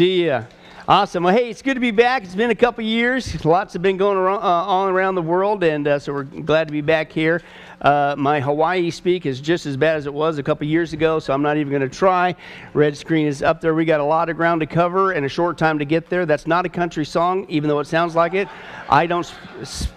See ya. Awesome. Well, hey, it's good to be back. It's been a couple years. Lots have been going around, uh, around the world, and uh, so we're glad to be back here. Uh, my Hawaii speak is just as bad as it was a couple years ago, so I'm not even going to try. Red screen is up there. We got a lot of ground to cover and a short time to get there. That's not a country song, even though it sounds like it. I don't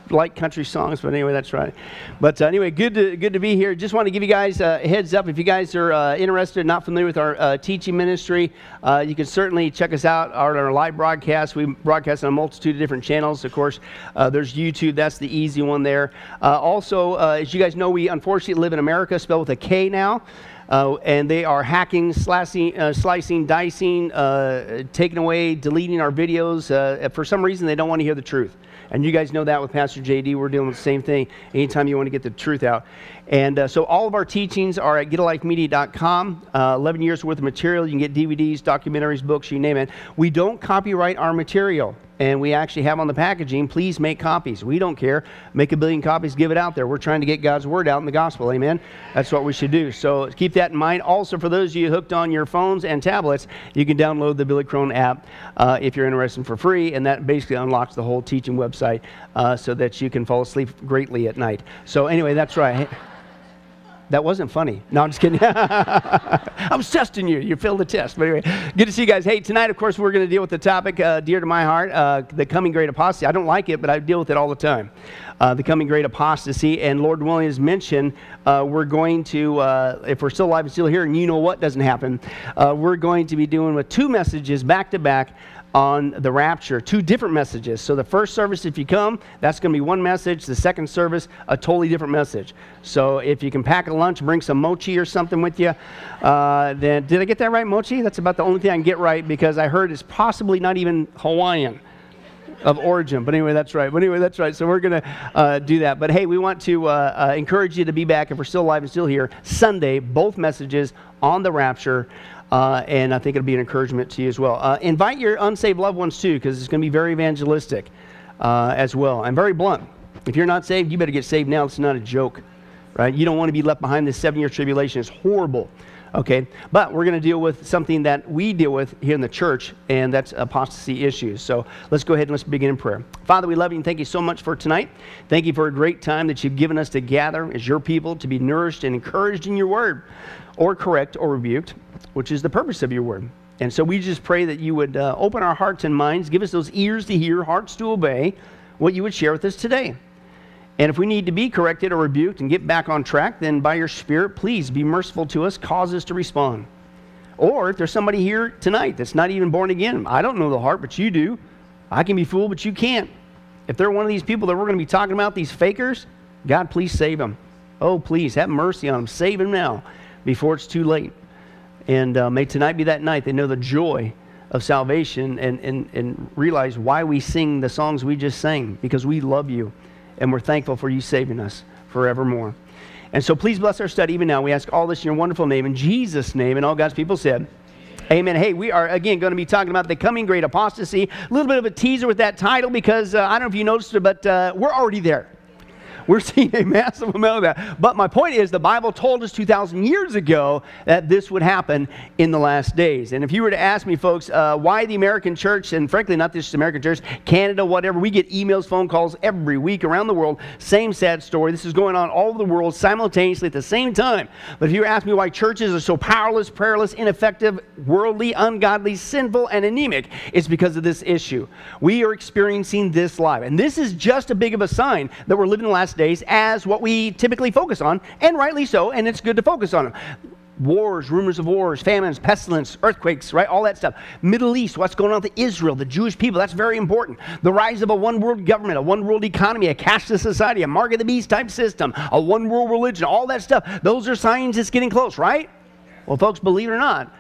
like country songs, but anyway, that's right. But uh, anyway, good to good to be here. Just want to give you guys a heads up. If you guys are uh, interested, not familiar with our uh, teaching ministry, uh, you can certainly check us out on our live broadcast. We broadcast on a multitude of different channels. Of course, there's YouTube. That's the easy one there. Also, as you guys know, we unfortunately live in America, spelled with a K now. Uh, and they are hacking, slicing, uh, slicing dicing, uh, taking away, deleting our videos. for some reason, they don't want to hear the truth. And you guys know that with Pastor JD. We're dealing with the same thing anytime you want to get the truth out. And uh, so all of our teachings are at getalifemedia.com. Uh, 11 years worth of material. You can get DVDs, documentaries, books, you name it. We don't copyright our material and we actually have on the packaging, please make copies. We don't care. Make a billion copies, give it out there. We're trying to get God's word out in the gospel. Amen. That's what we should do. So keep that in mind. Also, for those of you hooked on your phones and tablets, you can download the Billy Crone app uh, if you're interested for free, and that basically unlocks the whole teaching website uh, so that you can fall asleep greatly at night. So, anyway, that's right. That wasn't funny. No, I'm just kidding. I was testing you. You failed the test. But anyway, good to see you guys. Hey, tonight, of course, we're going to deal with the topic uh, dear to my heart, uh, the coming great apostasy. I don't like it, but I deal with it all the time. Uh, the coming great apostasy. And Lord willing, as mentioned, uh, we're going to, uh, if we're still alive and still here, and you know what doesn't happen, uh, we're going to be doing with two messages back to back on the rapture, two different messages. So the first service, if you come, that's going to be one message. The second service, a totally different message. So if you can pack a lunch, bring some mochi or something with you, uh, then did I get that right, mochi? That's about the only thing I can get right because I heard it's possibly not even Hawaiian of origin. But anyway, that's right. But anyway, that's right. So we're going to uh, do that. But hey, we want to uh, uh, encourage you to be back if we're still alive and still here Sunday, both messages on the rapture. Uh, and I think it'll be an encouragement to you as well. Uh, invite your unsaved loved ones too, because it's going to be very evangelistic uh, as well. and very blunt. If you're not saved, you better get saved now. It's not a joke, right? You don't want to be left behind this seven year tribulation. It's horrible. Okay, but we're going to deal with something that we deal with here in the church, and that's apostasy issues. So let's go ahead and let's begin in prayer. Father, we love you and thank you so much for tonight. Thank you for a great time that you've given us to gather as your people to be nourished and encouraged in your word, or correct or rebuked which is the purpose of your word. And so we just pray that you would uh, open our hearts and minds, give us those ears to hear, hearts to obey what you would share with us today. And if we need to be corrected or rebuked and get back on track, then by your Spirit, please be merciful to us, cause us to respond. Or if there's somebody here tonight that's not even born again, I don't know the heart, but you do. I can be fooled, but you can't. If they're one of these people that we're going to be talking about, these fakers, God, please save them. Oh, please have mercy on them. Save them now before it's too late. And uh, may tonight be that night they know the joy of salvation and, and, and realize why we sing the songs we just sang because we love you and we're thankful for you saving us forevermore. And so please bless our study even now. We ask all this in your wonderful name, in Jesus' name, and all God's people said. Amen. Hey, we are again going to be talking about the coming great apostasy. A little bit of a teaser with that title because uh, I don't know if you noticed it, but uh, we're already there. We're seeing a massive amount of that. But my point is, the Bible told us 2,000 years ago that this would happen in the last days. And if you were to ask me, folks, uh, why the American church, and frankly, not just American church, Canada, whatever, we get emails, phone calls every week around the world. Same sad story. This is going on all over the world simultaneously at the same time. But if you were ask me why churches are so powerless, prayerless, ineffective, worldly, ungodly, sinful, and anemic, it's because of this issue. We are experiencing this live. And this is just a big of a sign that we're living the last last days as what we typically focus on, and rightly so, and it's good to focus on them. Wars, rumors of wars, famines, pestilence, earthquakes, right? All that stuff. Middle East, what's going on with Israel, the Jewish people, that's very important. The rise of a one world government, a one world economy, a cashless society, a mark of the beast type system, a one world religion, all that stuff. Those are signs it's getting close, right? Well, folks, believe it or not,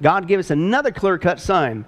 God gave us another clear cut sign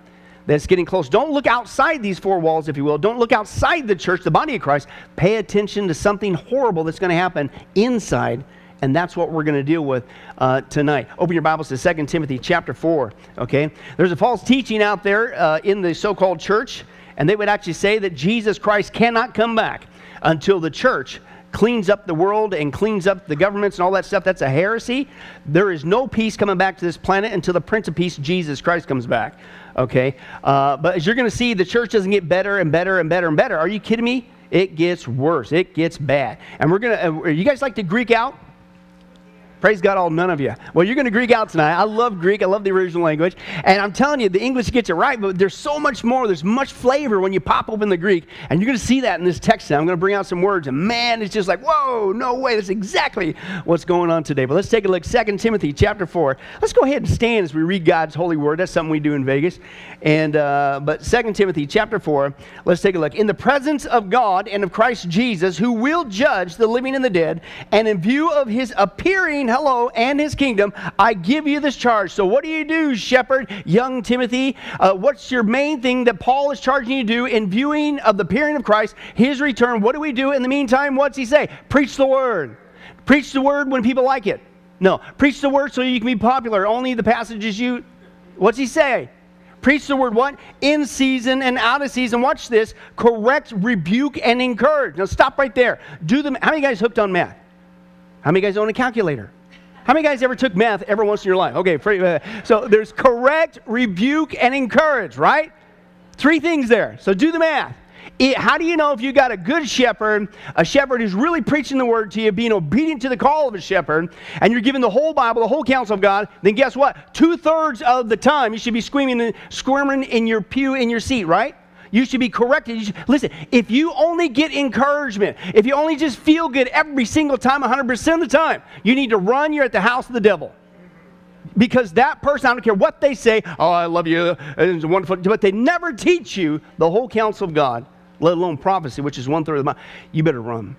that's getting close. Don't look outside these four walls, if you will. Don't look outside the church, the body of Christ. Pay attention to something horrible that's going to happen inside, and that's what we're going to deal with uh, tonight. Open your Bibles to 2 Timothy chapter 4, okay? There's a false teaching out there uh, in the so called church, and they would actually say that Jesus Christ cannot come back until the church cleans up the world and cleans up the governments and all that stuff. That's a heresy. There is no peace coming back to this planet until the Prince of Peace, Jesus Christ, comes back. Okay? Uh, but as you're going to see, the church doesn't get better and better and better and better. Are you kidding me? It gets worse. It gets bad. And we're going to, uh, you guys like to Greek out? Praise God, all none of you. Well, you're going to Greek out tonight. I love Greek. I love the original language. And I'm telling you, the English gets it right, but there's so much more. There's much flavor when you pop open the Greek. And you're going to see that in this text now. I'm going to bring out some words. And man, it's just like, whoa, no way. That's exactly what's going on today. But let's take a look. 2 Timothy chapter 4. Let's go ahead and stand as we read God's holy word. That's something we do in Vegas. And uh, But 2 Timothy chapter 4, let's take a look. In the presence of God and of Christ Jesus, who will judge the living and the dead, and in view of his appearing, hello, and his kingdom, I give you this charge. So, what do you do, shepherd, young Timothy? Uh, what's your main thing that Paul is charging you to do in viewing of the appearing of Christ, his return? What do we do in the meantime? What's he say? Preach the word. Preach the word when people like it. No, preach the word so you can be popular. Only the passages you. What's he say? Preach the word what? In season and out of season. Watch this. Correct, rebuke, and encourage. Now stop right there. Do them. How many guys hooked on math? How many guys own a calculator? How many guys ever took math ever once in your life? Okay, uh, so there's correct, rebuke, and encourage, right? Three things there. So do the math. It, how do you know if you got a good shepherd, a shepherd who's really preaching the word to you, being obedient to the call of a shepherd, and you're giving the whole Bible, the whole counsel of God? Then guess what? Two thirds of the time you should be screaming, squirming in your pew in your seat, right? You should be corrected. Should, listen, if you only get encouragement, if you only just feel good every single time, 100% of the time, you need to run. You're at the house of the devil. Because that person, I don't care what they say, oh, I love you, it's wonderful, but they never teach you the whole counsel of God, let alone prophecy, which is one third of the mind. You better run.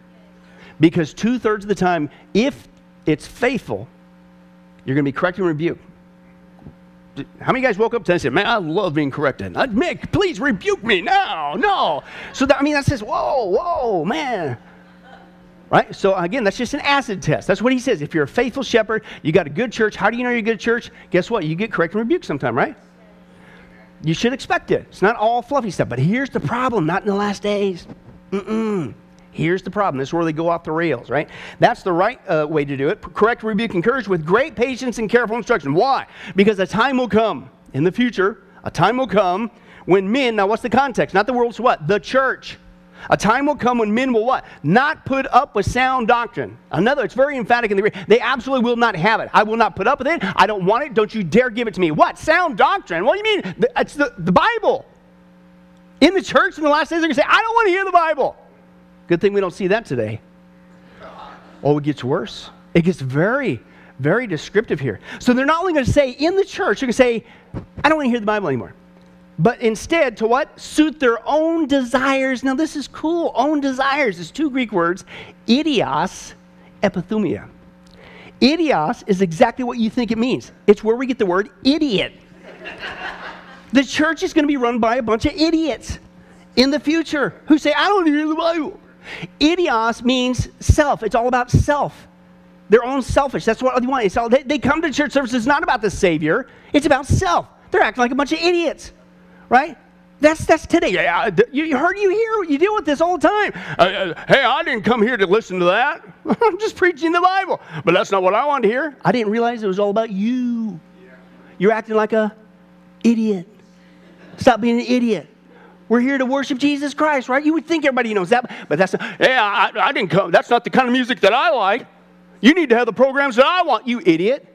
Because two thirds of the time, if it's faithful, you're going to be corrected and rebuked how many guys woke up today and said, Man, I love being corrected? I'd, Mick, please rebuke me now. No. So, that, I mean, that says, Whoa, whoa, man. Right? So, again, that's just an acid test. That's what he says. If you're a faithful shepherd, you got a good church. How do you know you're a good church? Guess what? You get corrected and rebuked sometime, right? You should expect it. It's not all fluffy stuff. But here's the problem not in the last days. Mm-mm. Here's the problem. This is where they go off the rails, right? That's the right uh, way to do it. Correct, rebuke, encourage with great patience and careful instruction. Why? Because a time will come in the future, a time will come when men, now what's the context? Not the world's what? The church. A time will come when men will what? Not put up with sound doctrine. Another, it's very emphatic in the Greek. They absolutely will not have it. I will not put up with it. I don't want it. Don't you dare give it to me. What? Sound doctrine. What do you mean? It's the, the Bible. In the church in the last days, they're going to say, I don't want to hear the Bible. Good thing we don't see that today. Oh, it gets worse. It gets very, very descriptive here. So they're not only going to say in the church, they're going to say, I don't want to hear the Bible anymore. But instead, to what? Suit their own desires. Now, this is cool. Own desires is two Greek words idios, epithumia. Idios is exactly what you think it means. It's where we get the word idiot. the church is going to be run by a bunch of idiots in the future who say, I don't hear the Bible. Idios means self. It's all about self. Their own selfish. That's what they want. It's all, they, they come to church services It's not about the Savior. It's about self. They're acting like a bunch of idiots, right? That's that's today. You heard you hear you deal with this all the time. Uh, uh, hey, I didn't come here to listen to that. I'm just preaching the Bible. But that's not what I wanted to hear. I didn't realize it was all about you. You're acting like a idiot. Stop being an idiot. We're here to worship Jesus Christ, right? You would think everybody knows that, but that's not, hey, I, I didn't come. That's not the kind of music that I like. You need to have the programs that I want, you idiot.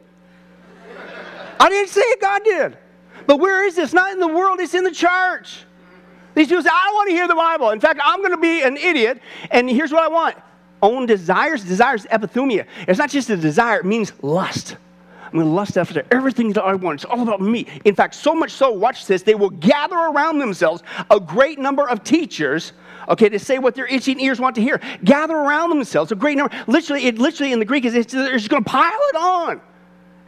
I didn't say it, God did. But where is this? Not in the world, it's in the church. These people say, I don't want to hear the Bible. In fact, I'm going to be an idiot, and here's what I want own desires. Desires epithumia. It's not just a desire, it means lust. I'm going to lust after everything that I want. It's all about me. In fact, so much so, watch this, they will gather around themselves a great number of teachers okay, to say what their itching ears want to hear. Gather around themselves, a great number. Literally, it literally in the Greek is they're just going to pile it on.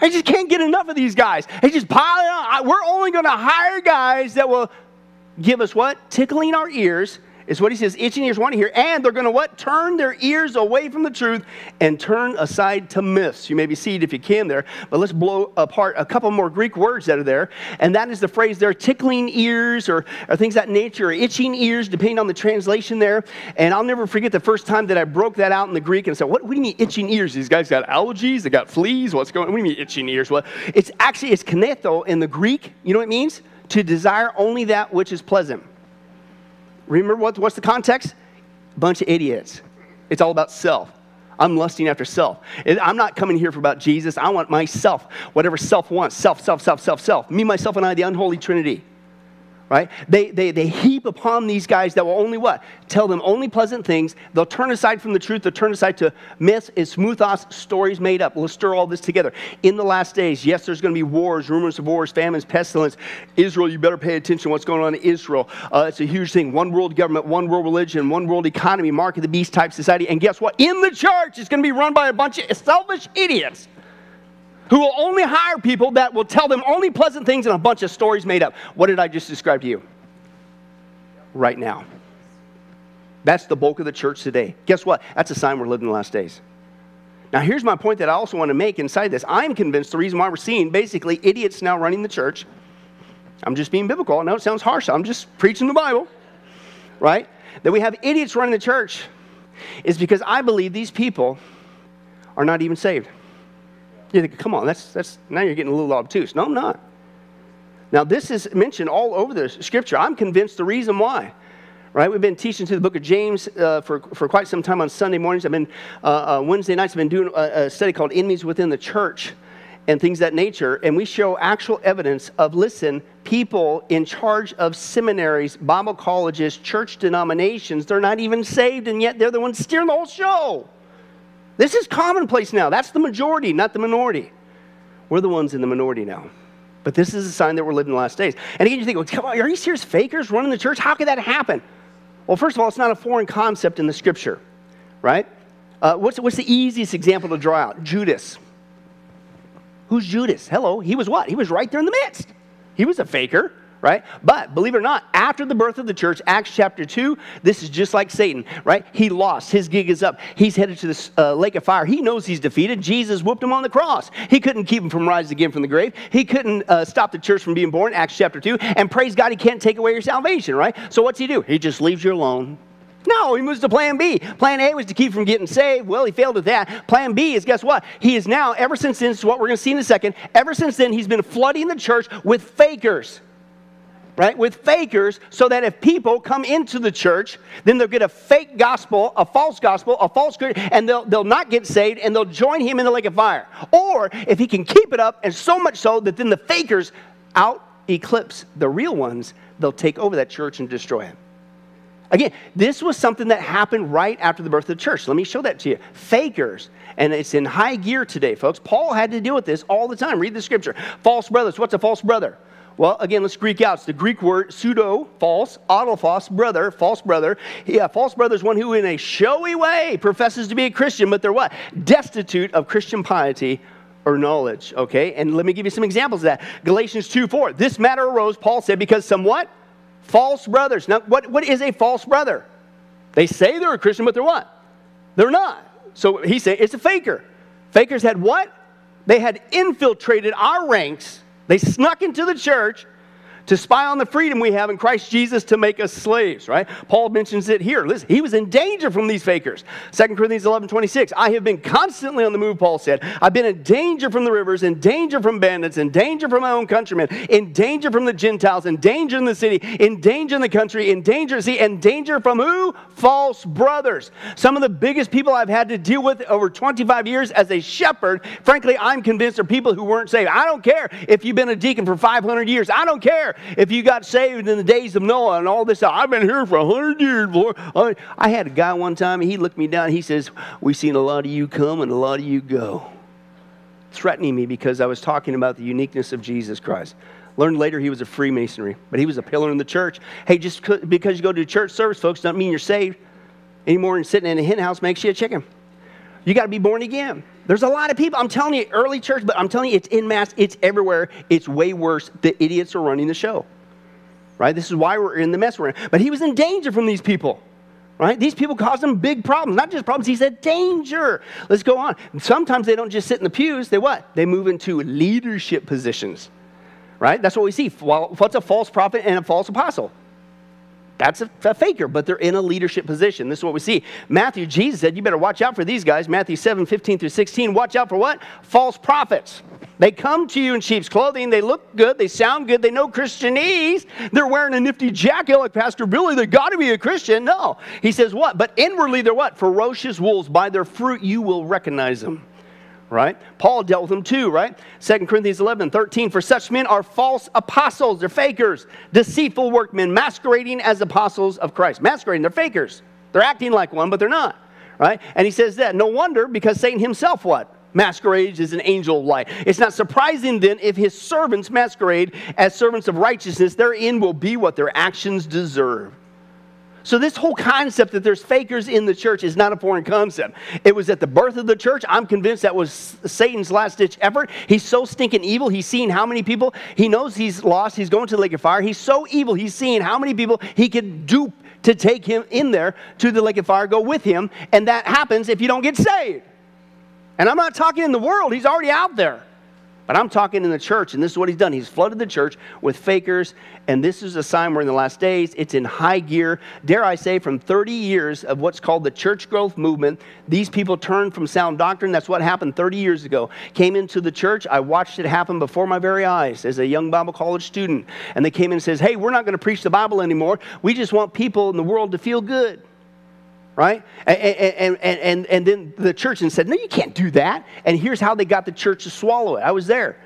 I just can't get enough of these guys. They just pile it on. We're only going to hire guys that will give us what? Tickling our ears is what he says, itching ears want to hear, and they're going to what? Turn their ears away from the truth and turn aside to myths. You maybe see it if you can there, but let's blow apart a couple more Greek words that are there, and that is the phrase there, tickling ears or, or things that nature, or itching ears, depending on the translation there. And I'll never forget the first time that I broke that out in the Greek and said, what, what do you mean itching ears? These guys got allergies, they got fleas, what's going on? What do you mean itching ears? Well, it's actually, it's kinetho in the Greek. You know what it means? to desire only that which is pleasant. Remember what, what's the context? Bunch of idiots. It's all about self. I'm lusting after self. I'm not coming here for about Jesus. I want myself, whatever self wants. Self, self, self, self, self. Me, myself, and I, the unholy trinity right? They, they, they heap upon these guys that will only what? Tell them only pleasant things. They'll turn aside from the truth. They'll turn aside to myths and smoothos, stories made up. We'll stir all this together. In the last days, yes, there's going to be wars, rumors of wars, famines, pestilence. Israel, you better pay attention to what's going on in Israel. Uh, it's a huge thing. One world government, one world religion, one world economy, mark of the beast type society. And guess what? In the church, it's going to be run by a bunch of selfish idiots who will only hire people that will tell them only pleasant things and a bunch of stories made up. What did I just describe to you? Right now. That's the bulk of the church today. Guess what? That's a sign we're living the last days. Now, here's my point that I also want to make inside this. I'm convinced the reason why we're seeing basically idiots now running the church. I'm just being biblical. I know it sounds harsh. I'm just preaching the Bible, right? That we have idiots running the church is because I believe these people are not even saved. You think, come on, that's, that's, now you're getting a little obtuse. No, I'm not. Now, this is mentioned all over the scripture. I'm convinced the reason why. Right? We've been teaching through the book of James uh, for, for quite some time on Sunday mornings. I've been, uh, uh, Wednesday nights, I've been doing a, a study called Enemies Within the Church and things that nature. And we show actual evidence of, listen, people in charge of seminaries, Bible colleges, church denominations, they're not even saved, and yet they're the ones steering the whole show. This is commonplace now. That's the majority, not the minority. We're the ones in the minority now. But this is a sign that we're living the last days. And again, you think, well, come on, are you serious? Fakers running the church? How could that happen? Well, first of all, it's not a foreign concept in the scripture, right? Uh, what's, what's the easiest example to draw out? Judas. Who's Judas? Hello, he was what? He was right there in the midst. He was a faker right? But believe it or not, after the birth of the church, Acts chapter 2, this is just like Satan, right? He lost. His gig is up. He's headed to the uh, lake of fire. He knows he's defeated. Jesus whooped him on the cross. He couldn't keep him from rising again from the grave. He couldn't uh, stop the church from being born, Acts chapter 2. And praise God, he can't take away your salvation, right? So what's he do? He just leaves you alone. No, he moves to plan B. Plan A was to keep from getting saved. Well, he failed at that. Plan B is guess what? He is now, ever since then, this is what we're going to see in a second, ever since then, he's been flooding the church with fakers right, with fakers, so that if people come into the church, then they'll get a fake gospel, a false gospel, a false and they'll, they'll not get saved and they'll join him in the lake of fire. Or if he can keep it up, and so much so that then the fakers out eclipse the real ones, they'll take over that church and destroy it. Again, this was something that happened right after the birth of the church. Let me show that to you. Fakers, and it's in high gear today, folks. Paul had to deal with this all the time. Read the scripture. False brothers. What's a false brother? Well, again, let's Greek out. It's the Greek word pseudo, false, adelphos, brother, false brother. Yeah, uh, false brother is one who in a showy way professes to be a Christian, but they're what? Destitute of Christian piety or knowledge, okay? And let me give you some examples of that. Galatians 2 4. This matter arose, Paul said, because some what? False brothers. Now, what, what is a false brother? They say they're a Christian, but they're what? They're not. So he said it's a faker. Fakers had what? They had infiltrated our ranks they snuck into the church to spy on the freedom we have in Christ Jesus to make us slaves, right? Paul mentions it here. Listen, he was in danger from these fakers. 2 Corinthians 11 26. I have been constantly on the move, Paul said. I've been in danger from the rivers, in danger from bandits, in danger from my own countrymen, in danger from the Gentiles, in danger in the city, in danger in the country, in danger, see, in danger from who? False brothers. Some of the biggest people I've had to deal with over 25 years as a shepherd, frankly, I'm convinced are people who weren't saved. I don't care if you've been a deacon for 500 years. I don't care if you got saved in the days of Noah and all this, I've been here for a hundred years, Lord. I had a guy one time, he looked me down, he says, We've seen a lot of you come and a lot of you go. Threatening me because I was talking about the uniqueness of Jesus Christ. Learned later he was a Freemasonry, but he was a pillar in the church. Hey, just because you go to church service, folks, doesn't mean you're saved. Any more than sitting in a hen house makes you a chicken. You got to be born again. There's a lot of people. I'm telling you, early church, but I'm telling you, it's in mass. It's everywhere. It's way worse. The idiots are running the show. Right? This is why we're in the mess we're in. But he was in danger from these people. Right? These people caused him big problems. Not just problems, he said danger. Let's go on. Sometimes they don't just sit in the pews. They what? They move into leadership positions. Right? That's what we see. What's a false prophet and a false apostle? That's a, a, faker, but they're in a leadership position. This is what we see. Matthew, Jesus said, you better watch out for these guys. Matthew 7, 15 through 16. Watch out for what? False prophets. They come to you in sheep's clothing. They look good. They sound good. They know Christianese. They're wearing a nifty jacket like Pastor Billy. They got to be a Christian. No. He says what? But inwardly they're what? Ferocious wolves. By their fruit you will recognize them right? Paul dealt with them too, right? 2 Corinthians 11, 13. For such men are false apostles. They're fakers, deceitful workmen, masquerading as apostles of Christ. Masquerading, they're fakers. They're acting like one, but they're not, right? And he says that. No wonder, because Satan himself, what? Masquerades as an angel of light. It's not surprising then if his servants masquerade as servants of righteousness, their end will be what their actions deserve. So, this whole concept that there's fakers in the church is not a foreign concept. It was at the birth of the church. I'm convinced that was Satan's last ditch effort. He's so stinking evil. He's seen how many people, he knows he's lost. He's going to the lake of fire. He's so evil. He's seeing how many people he can dupe to take him in there to the lake of fire, go with him. And that happens if you don't get saved. And I'm not talking in the world, he's already out there. But I'm talking in the church, and this is what he's done. He's flooded the church with fakers, and this is a sign we're in the last days. It's in high gear. Dare I say, from 30 years of what's called the church growth movement, these people turned from sound doctrine. That's what happened 30 years ago. Came into the church. I watched it happen before my very eyes as a young Bible college student. And they came in and says, hey, we're not going to preach the Bible anymore. We just want people in the world to feel good right? And, and, and, and, and then the church and said, no, you can't do that. And here's how they got the church to swallow it. I was there.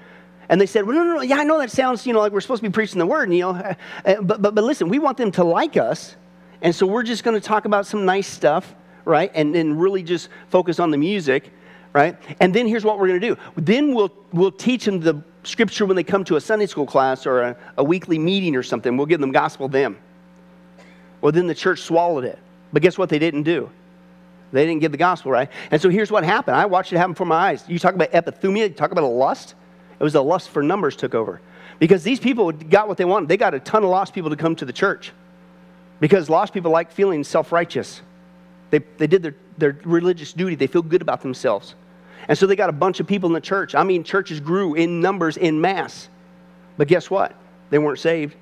And they said, well, no, no, no, yeah, I know that sounds, you know, like we're supposed to be preaching the word, you know, uh, but, but, but listen, we want them to like us. And so we're just going to talk about some nice stuff, right? And then really just focus on the music, right? And then here's what we're going to do. Then we'll, we'll teach them the scripture when they come to a Sunday school class or a, a weekly meeting or something. We'll give them gospel them. Well, then the church swallowed it. But guess what they didn't do? They didn't give the gospel, right? And so here's what happened. I watched it happen before my eyes. You talk about epithumia, you talk about a lust. It was a lust for numbers took over. Because these people got what they wanted. They got a ton of lost people to come to the church. Because lost people like feeling self righteous. They, they did their, their religious duty, they feel good about themselves. And so they got a bunch of people in the church. I mean, churches grew in numbers, in mass. But guess what? They weren't saved.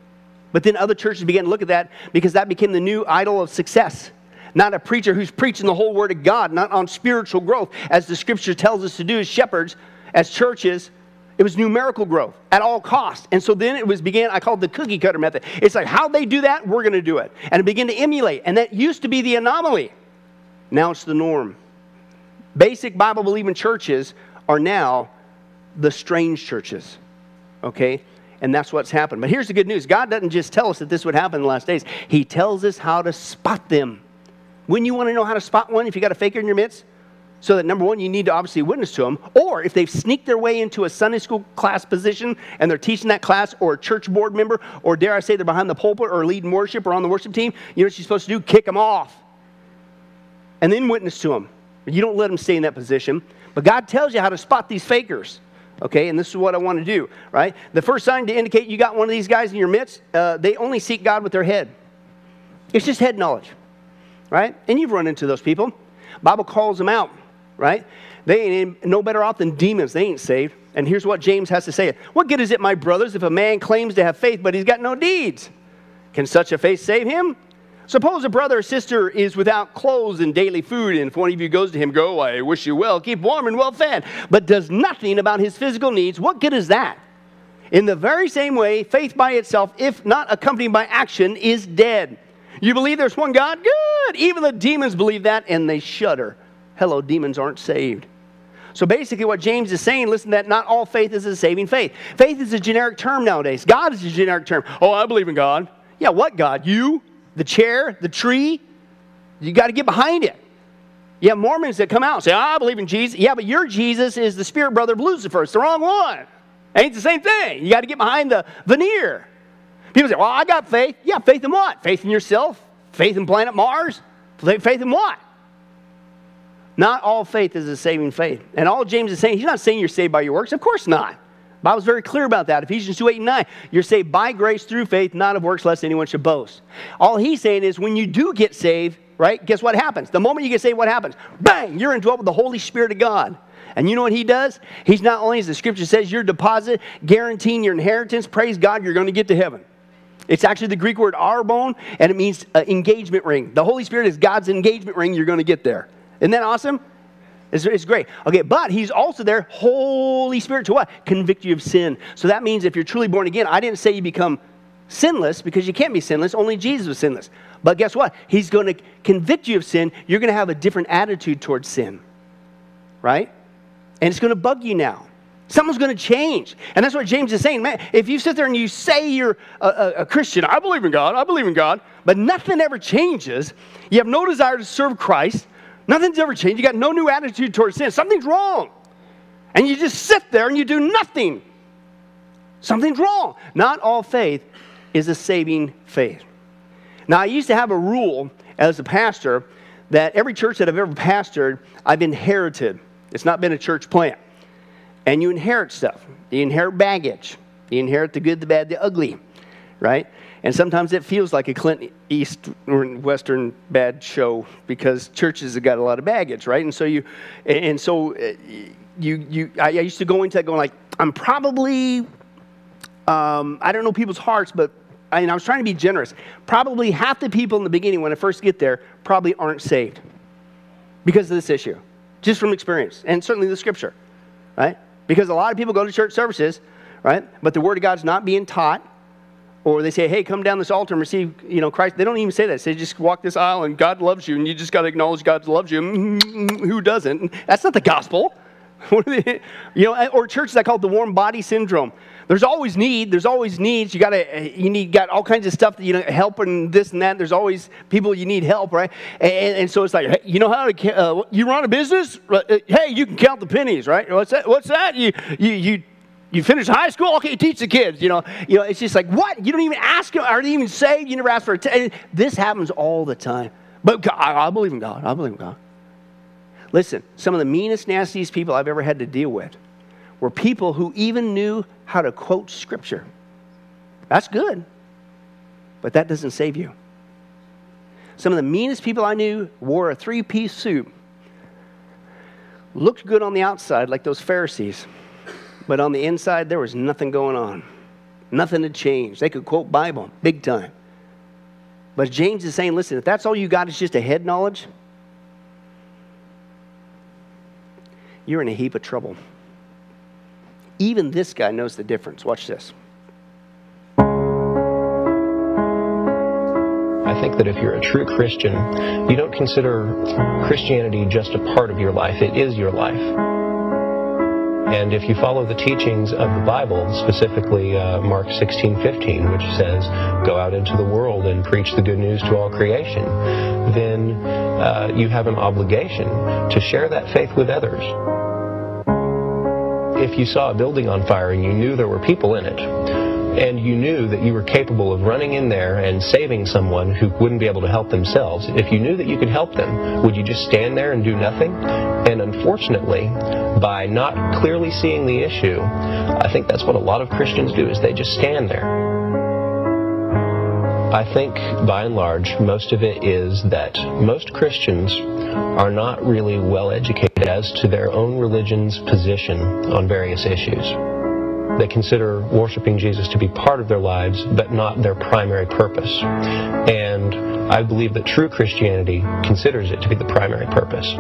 But then other churches began to look at that because that became the new idol of success not a preacher who's preaching the whole word of God, not on spiritual growth, as the scripture tells us to do as shepherds, as churches. It was numerical growth at all costs. And so then it was began, I call the cookie cutter method. It's like how they do that, we're going to do it. And it began to emulate. And that used to be the anomaly. Now it's the norm. Basic Bible believing churches are now the strange churches. Okay? And that's what's happened. But here's the good news God doesn't just tell us that this would happen in the last days, He tells us how to spot them. When you want to know how to spot one, if you got a faker in your midst, so that number one, you need to obviously witness to them, or if they've sneaked their way into a Sunday school class position and they're teaching that class, or a church board member, or dare I say they're behind the pulpit or leading worship or on the worship team, you know what you're supposed to do? Kick them off. And then witness to them. You don't let them stay in that position. But God tells you how to spot these fakers. Okay, and this is what I want to do, right? The first sign to indicate you got one of these guys in your midst, uh, they only seek God with their head. It's just head knowledge right? And you've run into those people. Bible calls them out, right? They ain't no better off than demons. They ain't saved. And here's what James has to say What good is it, my brothers, if a man claims to have faith, but he's got no deeds? Can such a faith save him? Suppose a brother or sister is without clothes and daily food, and if one of you goes to him, Go, I wish you well, keep warm and well fed, but does nothing about his physical needs, what good is that? In the very same way, faith by itself, if not accompanied by action, is dead. You believe there's one God? Good. Even the demons believe that and they shudder. Hello, demons aren't saved. So basically, what James is saying, listen, that not all faith is a saving faith. Faith is a generic term nowadays. God is a generic term. Oh, I believe in God. Yeah, what God? You? The chair? The tree? You got to get behind it. You have Mormons that come out and say, I believe in Jesus. Yeah, but your Jesus is the spirit brother of Lucifer. It's the wrong one. Ain't the same thing. You got to get behind the veneer. People say, well, I got faith. Yeah, faith in what? Faith in yourself? Faith in planet Mars? Faith in what? Not all faith is a saving faith. And all James is saying, he's not saying you're saved by your works. Of course not. Bible's very clear about that. Ephesians 2, 8, and 9. You're saved by grace through faith, not of works, lest anyone should boast. All he's saying is when you do get saved, right, guess what happens? The moment you get saved, what happens? Bang! You're indwelt with the Holy Spirit of God. And you know what he does? He's not only, as the scripture says, your deposit, guaranteeing your inheritance. Praise God, you're going to get to heaven. It's actually the Greek word arrabon, and it means uh, engagement ring. The Holy Spirit is God's engagement ring. You're going to get there. Isn't that awesome? It's, it's, great. Okay, but he's also there, Holy Spirit, to what? Convict you of sin. So that means if you're truly born again, I didn't say you become sinless because you can't be sinless. Only Jesus was sinless. But guess what? He's going to convict you of sin. You're going to have a different attitude towards sin, right? And it's going to bug you now. Something's going to change. And that's what James is saying. Man, if you sit there and you say you're a, a, a, Christian, I believe in God, I believe in God, but nothing ever changes, you have no desire to serve Christ, nothing's ever changed, you got no new attitude towards sin, something's wrong. And you just sit there and you do nothing. Something's wrong. Not all faith is a saving faith. Now, I used to have a rule as a pastor that every church that I've ever pastored, I've inherited. It's not been a church plant. And you inherit stuff. You inherit baggage. You inherit the good, the bad, the ugly, right? And sometimes it feels like a Clint East or Western bad show because churches have got a lot of baggage, right? And so you, and so uh, you, you, I used to go into that going like, I'm probably, um, I don't know people's hearts, but I, mean, I was trying to be generous. Probably half the people in the beginning, when I first get there, probably aren't saved because of this issue, just from experience, and certainly the scripture, right? Because a lot of people go to church services, right? But the word of God's not being taught, or they say, "Hey, come down this altar and receive, you know, Christ." They don't even say that. They just walk this aisle and God loves you, and you just got to acknowledge God loves you. Who doesn't? That's not the gospel. you know, or churches that call it the warm body syndrome. There's always need. There's always needs. You got to you need got all kinds of stuff that you know help and this and that. There's always people you need help, right? And, and so it's like hey, you know how to uh, you run a business. Uh, hey, you can count the pennies, right? What's that? What's that? You you you you finish high school, okay, teach the kids. You know, you know, it's just like what? You don't even ask them. Are they even saved? You never ask for it. This happens all the time. But God, I believe in God. I believe in God. Listen, some of the meanest, nastiest people I've ever had to deal with were people who even knew how to quote scripture. That's good, but that doesn't save you. Some of the meanest people I knew wore a three piece suit, looked good on the outside like those Pharisees, but on the inside there was nothing going on. Nothing had changed. They could quote Bible big time. But James is saying, listen, if that's all you got is just a head knowledge, you're in a heap of trouble. Even this guy knows the difference. Watch this. I think that if you're a true Christian, you don't consider Christianity just a part of your life, it is your life. And if you follow the teachings of the Bible, specifically uh, Mark 16:15, which says, "Go out into the world and preach the good news to all creation," then uh, you have an obligation to share that faith with others if you saw a building on fire and you knew there were people in it, and you knew that you were capable of running in there and saving someone who wouldn't be able to help themselves, if you knew that you could help them, would you just stand there and do nothing? And unfortunately, by not clearly seeing the issue, I think that's what a lot of Christians do is they just stand there. I think by and large, most of it is that most Christians are not really well educated as to their own religion's position on various issues. They consider worshiping Jesus to be part of their lives, but not their primary purpose. And I believe that true Christianity considers it to be the primary purpose.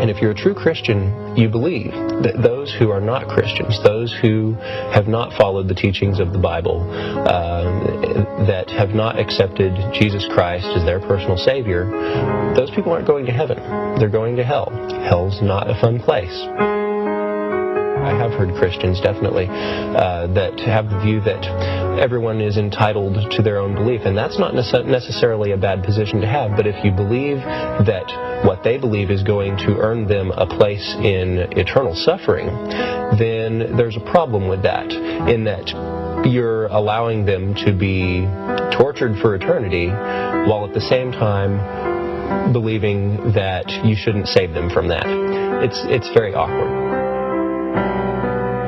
And if you're a true Christian, you believe that those who are not Christians, those who have not followed the teachings of the Bible, uh, that have not accepted Jesus Christ as their personal Savior, those people aren't going to heaven. They're going to hell. Hell's not a fun place. I have heard Christians definitely uh, that have the view that everyone is entitled to their own belief, and that's not necessarily a bad position to have. But if you believe that what they believe is going to earn them a place in eternal suffering, then there's a problem with that. In that you're allowing them to be tortured for eternity, while at the same time believing that you shouldn't save them from that. It's it's very awkward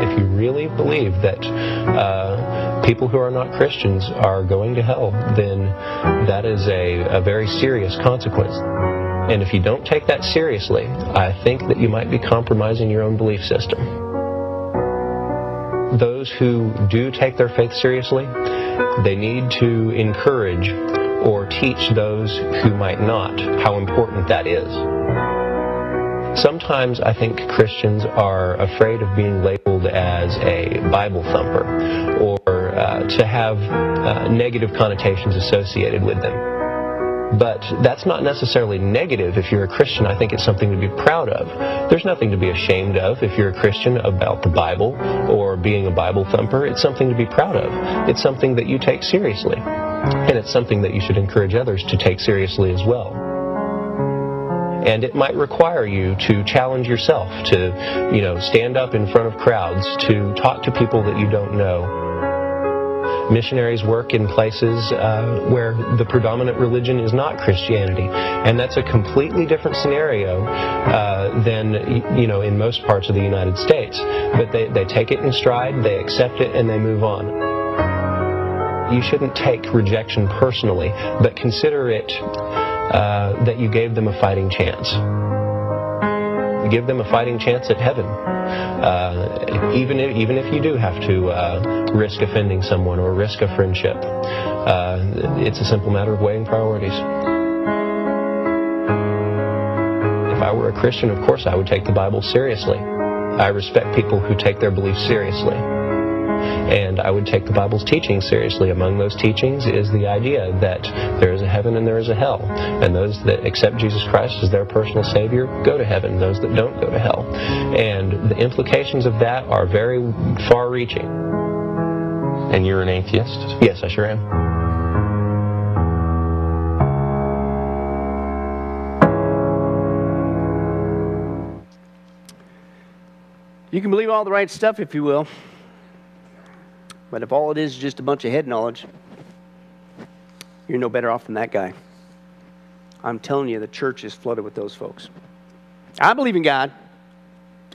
if you really believe that uh, people who are not Christians are going to hell, then that is a, a very serious consequence. And if you don't take that seriously, I think that you might be compromising your own belief system. Those who do take their faith seriously They need to encourage or teach those who might not how important that is. Sometimes I think Christians are afraid of being labeled as a Bible thumper or uh, to have uh, negative connotations associated with them. But that's not necessarily negative if you're a Christian. I think it's something to be proud of. There's nothing to be ashamed of if you're a Christian about the Bible or being a Bible thumper. It's something to be proud of. It's something that you take seriously. And it's something that you should encourage others to take seriously as well. And it might require you to challenge yourself to, you know, stand up in front of crowds, to talk to people that you don't know, missionaries work in places uh, where the predominant religion is not Christianity, and that's a completely different scenario uh, than you know in most parts of the United States. But they, they take it in stride, they accept it, and they move on. You shouldn't take rejection personally, but consider it uh, that you gave them a fighting chance. Give them a fighting chance at heaven. Uh, even if even if you do have to uh, risk offending someone or risk a friendship, uh, it's a simple matter of weighing priorities. If I were a Christian, of course I would take the Bible seriously. I respect people who take their beliefs seriously and I would take the Bible's teaching seriously. Among those teachings is the idea that there heaven and there is a hell, and those that accept Jesus Christ as their personal Savior go to heaven, those that don't go to hell. And the implications of that are very far reaching. And you're an atheist? Yes, I sure am. You can believe all the right stuff, if you will. But if all it is is just a bunch of head knowledge, you're no better off than that guy. I'm telling you, the church is flooded with those folks. I believe in God.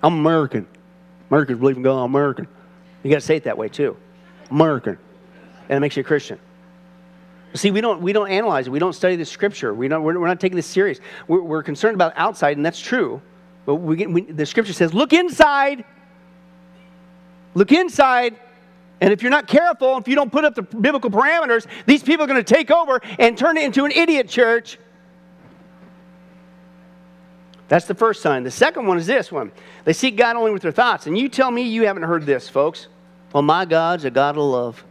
I'm American. Americans believe in God. I'm American. You got to say it that way too. American, and it makes you a Christian. See, we don't we don't analyze it. We don't study the Scripture. We don't. We're, we're not taking this serious. We're, we're, concerned about outside, and that's true. But we, get, we, the Scripture says, "Look inside. Look inside." And if you're not careful, if you don't put up the biblical parameters, these people are going to take over and turn it into an idiot church. That's the first sign. The second one is this one they seek God only with their thoughts. And you tell me you haven't heard this, folks. Well, my God's a God of love.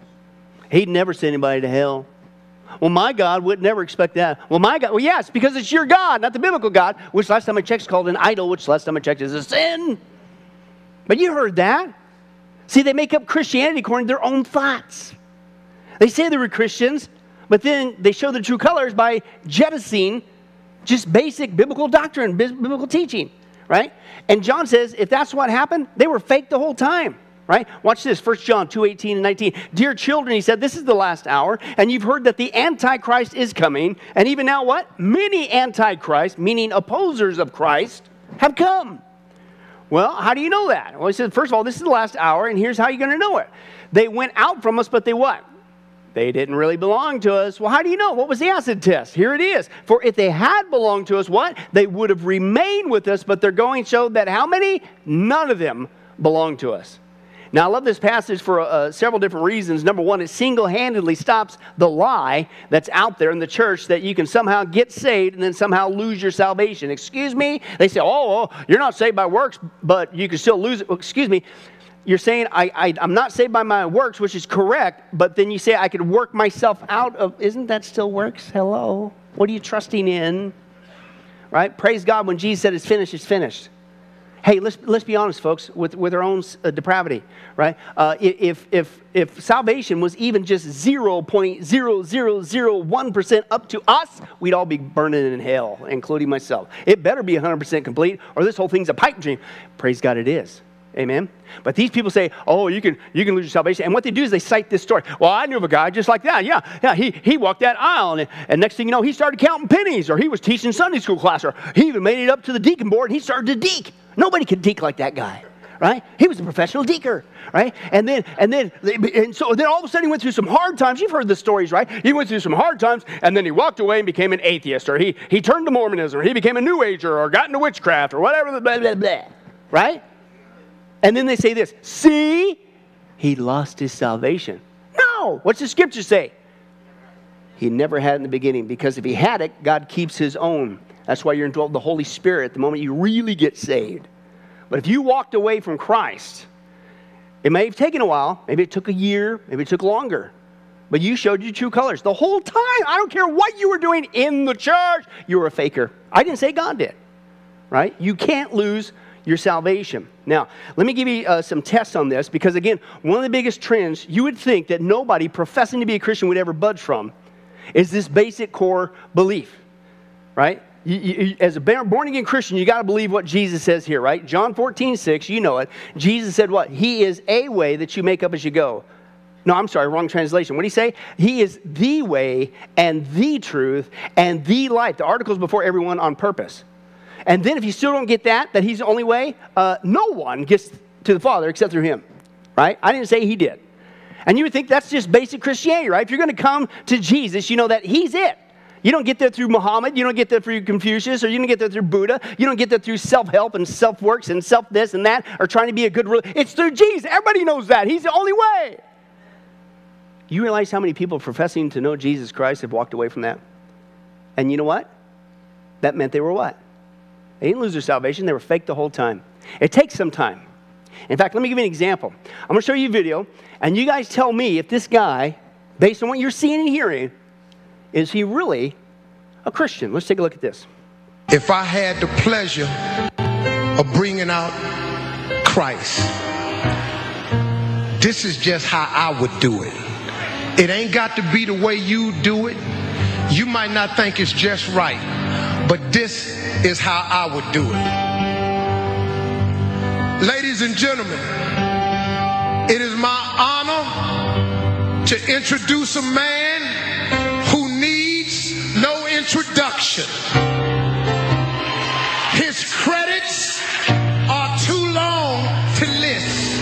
He'd never send anybody to hell. Well, my God would never expect that. Well, my God, well, yes, because it's your God, not the biblical God, which last time I checked is called an idol, which last time I checked is a sin. But you heard that. See, they make up Christianity according to their own thoughts. They say they were Christians, but then they show their true colors by jettisoning just basic biblical doctrine, biblical teaching, right? And John says if that's what happened, they were fake the whole time. Right? Watch this, 1 John 2 18 and 19. Dear children, he said, This is the last hour, and you've heard that the Antichrist is coming, and even now, what? Many Antichrists, meaning opposers of Christ, have come. Well, how do you know that? Well, he said, first of all, this is the last hour, and here's how you're going to know it. They went out from us, but they what? They didn't really belong to us. Well, how do you know? What was the acid test? Here it is. For if they had belonged to us, what? They would have remained with us, but their going showed that how many? None of them belonged to us. Now, I love this passage for uh, several different reasons. Number one, it single handedly stops the lie that's out there in the church that you can somehow get saved and then somehow lose your salvation. Excuse me? They say, oh, oh you're not saved by works, but you can still lose it. Well, excuse me. You're saying I, I, I'm not saved by my works, which is correct, but then you say I could work myself out of. Isn't that still works? Hello? What are you trusting in? Right? Praise God when Jesus said it's finished, it's finished. Hey, let's, let's be honest, folks, with, with our own uh, depravity, right? Uh, if, if, if salvation was even just 0.0001% up to us, we'd all be burning in hell, including myself. It better be 100% complete, or this whole thing's a pipe dream. Praise God, it is. Amen. But these people say, "Oh, you can you can lose your salvation." And what they do is they cite this story. Well, I knew of a guy just like that. Yeah, yeah. He he walked that aisle, and, and next thing you know, he started counting pennies, or he was teaching Sunday school class, or he even made it up to the deacon board, and he started to deek. Nobody could deke like that guy, right? He was a professional deeker, right? And then, and then, and so then all of a sudden he went through some hard times. You've heard the stories, right? He went through some hard times, and then he walked away and became an atheist, or he he turned to Mormonism, or he became a New Ager, or got into witchcraft, or whatever, blah blah blah, right? And then they say this: See, he lost his salvation. No, No. What's the scripture say? He never had in the beginning because if he had it, God keeps his own. That's why you're indwelt with the Holy Spirit the moment you really get saved. But if you walked away from Christ, it may have taken a while. Maybe it took a year. Maybe it took longer. But you showed your true colors the whole time. I don't care what you were doing in the church. You were a faker. I didn't say God did, right? You can't lose your salvation. Now, let me give you uh, some tests on this because, again, one of the biggest trends you would think that nobody professing to be a Christian would ever budge from is this basic core belief, right? You, you, as a born again Christian, you got to believe what Jesus says here, right? John 14, 6, you know it. Jesus said what? He is a way that you make up as you go. No, I'm sorry, wrong translation. What did he say? He is the way and the truth and the life. The article's before everyone on purpose. And then if you still don't get that, that he's the only way, uh, no one gets to the Father except through him. Right? I didn't say he did. And you would think that's just basic Christianity, right? If you're going to come to Jesus, you know that he's it. You don't get there through Muhammad. You don't get there through Confucius, or you don't get there through Buddha. You don't get there through self help and self works and self this and that, or trying to be a good. Ruler. It's through Jesus. Everybody knows that. He's the only way. You realize how many people professing to know Jesus Christ have walked away from that? And you know what? That meant they were what? They didn't lose their salvation, they were fake the whole time. It takes some time. In fact, let me give you an example. I'm going to show you a video, and you guys tell me if this guy, based on what you're seeing and hearing, is he really a Christian? Let's take a look at this. If I had the pleasure of bringing out Christ, this is just how I would do it. It ain't got to be the way you do it. You might not think it's just right, but this is how I would do it. Ladies and gentlemen, it is my honor to introduce a man introduction. His credits are too long to list.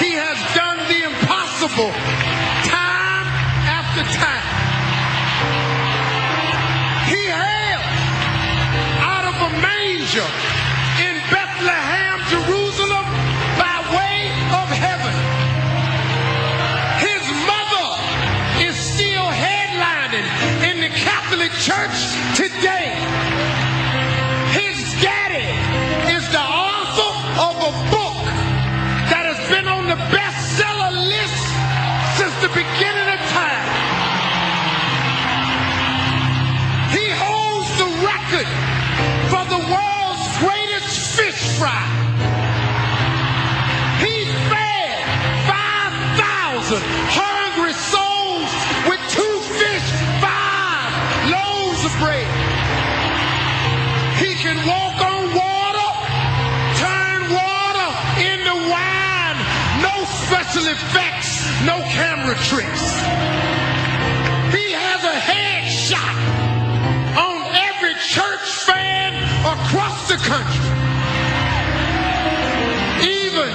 He has done the impossible time after time. He hailed out of a manger Church today. His daddy is the author of a book that has been on the bestseller list since the beginning of time. He holds the record for the world's greatest fish fry. Effects, no camera tricks. He has a headshot on every church fan across the country. Even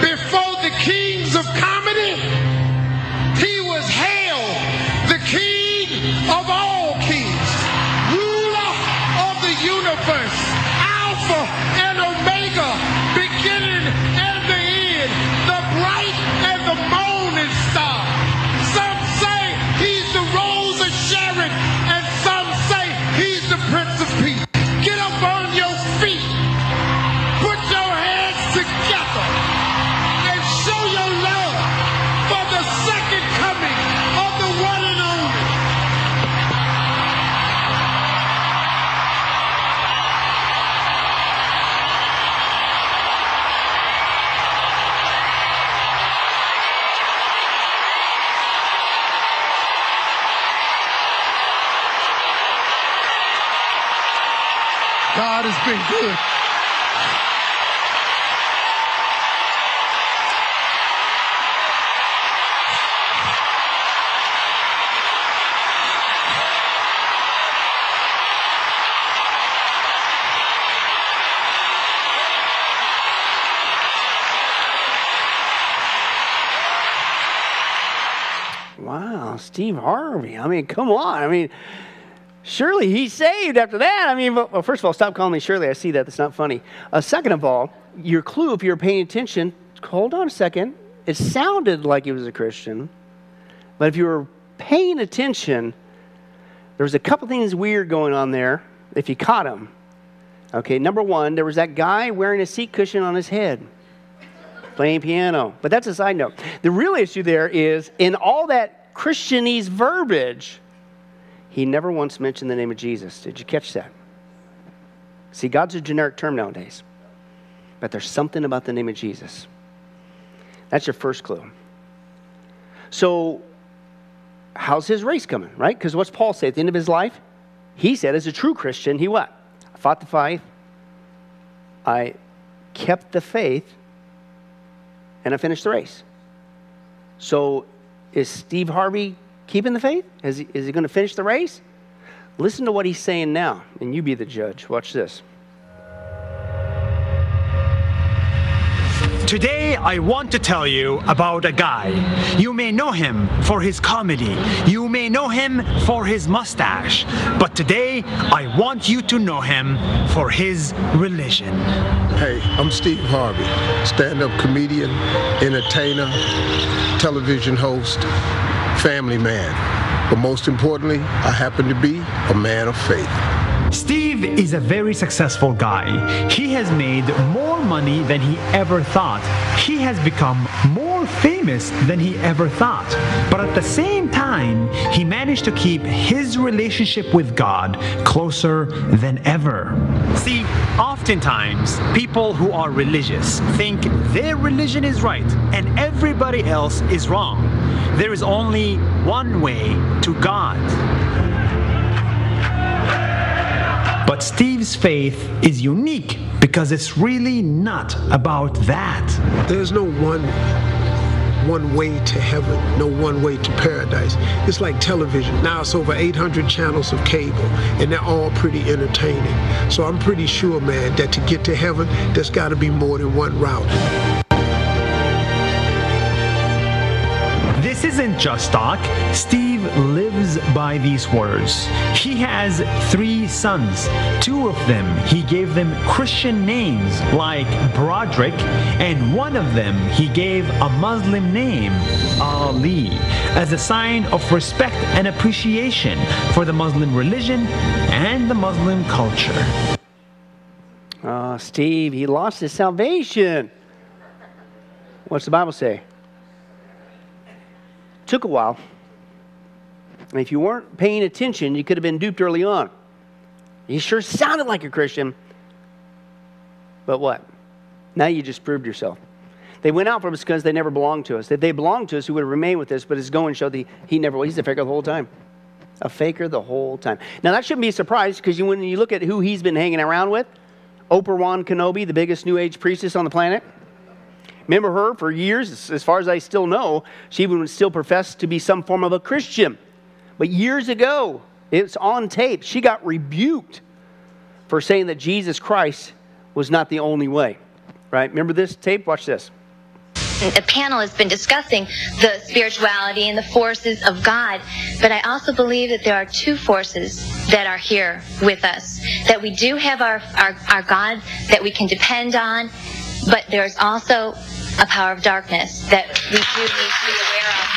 before the kings been good. Wow, Steve Harvey. I mean, come on. I mean, surely he's saved after that. I mean, well, first of all, stop calling me Shirley. I see that. That's not funny. Uh, second of all, your clue, if you're paying attention, hold on a second. it sounded like he was a Christian, but if you were paying attention, there was a couple things weird going on there if you caught him. Okay, number one, there was that guy wearing a seat cushion on his head playing piano. But that's a side note. The real issue there is in all that Christianese verbiage, he never once mentioned the name of Jesus. Did you catch that? See, God's a generic term nowadays, but there's something about the name of Jesus. That's your first clue. So, how's his race coming, right? Because what's Paul say at the end of his life? He said, as a true Christian, he what? I fought the fight, I kept the faith, and I finished the race. So, is Steve Harvey keeping the faith? Is he, is he going to finish the race? Listen to what he's saying now, and you be the judge. Watch this. Today, I want to tell you about a guy. You may know him for his comedy. You may know him for his mustache. But today, I want you to know him for his religion. Hey, I'm Steve Harvey, stand up comedian, entertainer, television host, family man. But most importantly, I happen to be a man of faith. Steve is a very successful guy. He has made more money than he ever thought. He has become more famous than he ever thought. But at the same time, he managed to keep his relationship with God closer than ever. See, oftentimes, people who are religious think their religion is right and everybody else is wrong. There is only one way to God. But Steve's faith is unique because it's really not about that. There's no one one way to heaven, no one way to paradise. It's like television. Now it's over 800 channels of cable, and they're all pretty entertaining. So I'm pretty sure, man, that to get to heaven, there's got to be more than one route. Isn't just talk. Steve lives by these words. He has three sons. Two of them, he gave them Christian names like Broderick, and one of them he gave a Muslim name, Ali, as a sign of respect and appreciation for the Muslim religion and the Muslim culture. Oh, Steve, he lost his salvation. What's the Bible say? Took a while. And if you weren't paying attention, you could have been duped early on. You sure sounded like a Christian. But what? Now you just proved yourself. They went out from us because they never belonged to us. If they belonged to us, he would have remained with us, but his going showed that he never was. He's a faker the whole time. A faker the whole time. Now, that shouldn't be a surprise because when you look at who he's been hanging around with, Oprah Wan Kenobi, the biggest New Age priestess on the planet, Remember her for years, as far as I still know, she even still professed to be some form of a Christian. But years ago, it's on tape, she got rebuked for saying that Jesus Christ was not the only way. Right? Remember this tape? Watch this. a panel has been discussing the spirituality and the forces of God, but I also believe that there are two forces that are here with us. That we do have our, our, our God that we can depend on, but there's also a power of darkness that we do need to be aware of.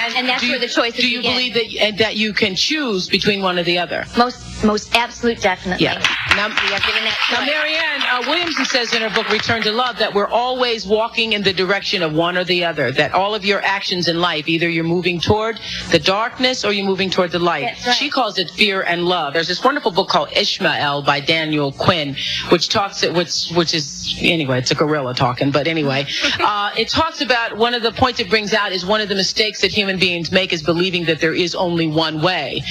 And, and that's Do where you, the choices do you begin. believe that and that you can choose between one or the other? most, most absolute, definitely. Yeah. Now, We are given that now. Marianne uh, Williamson says in her book Return to Love that we're always walking in the direction of one or the other. That all of your actions in life, either you're moving toward the darkness or you're moving toward the light. Right. She calls it fear and love. There's this wonderful book called Ishmael by Daniel Quinn, which talks which which is anyway, it's a gorilla talking, but anyway, uh, it talks about one of the points it brings out is one of the mistakes that human beings make is believing that there is only one way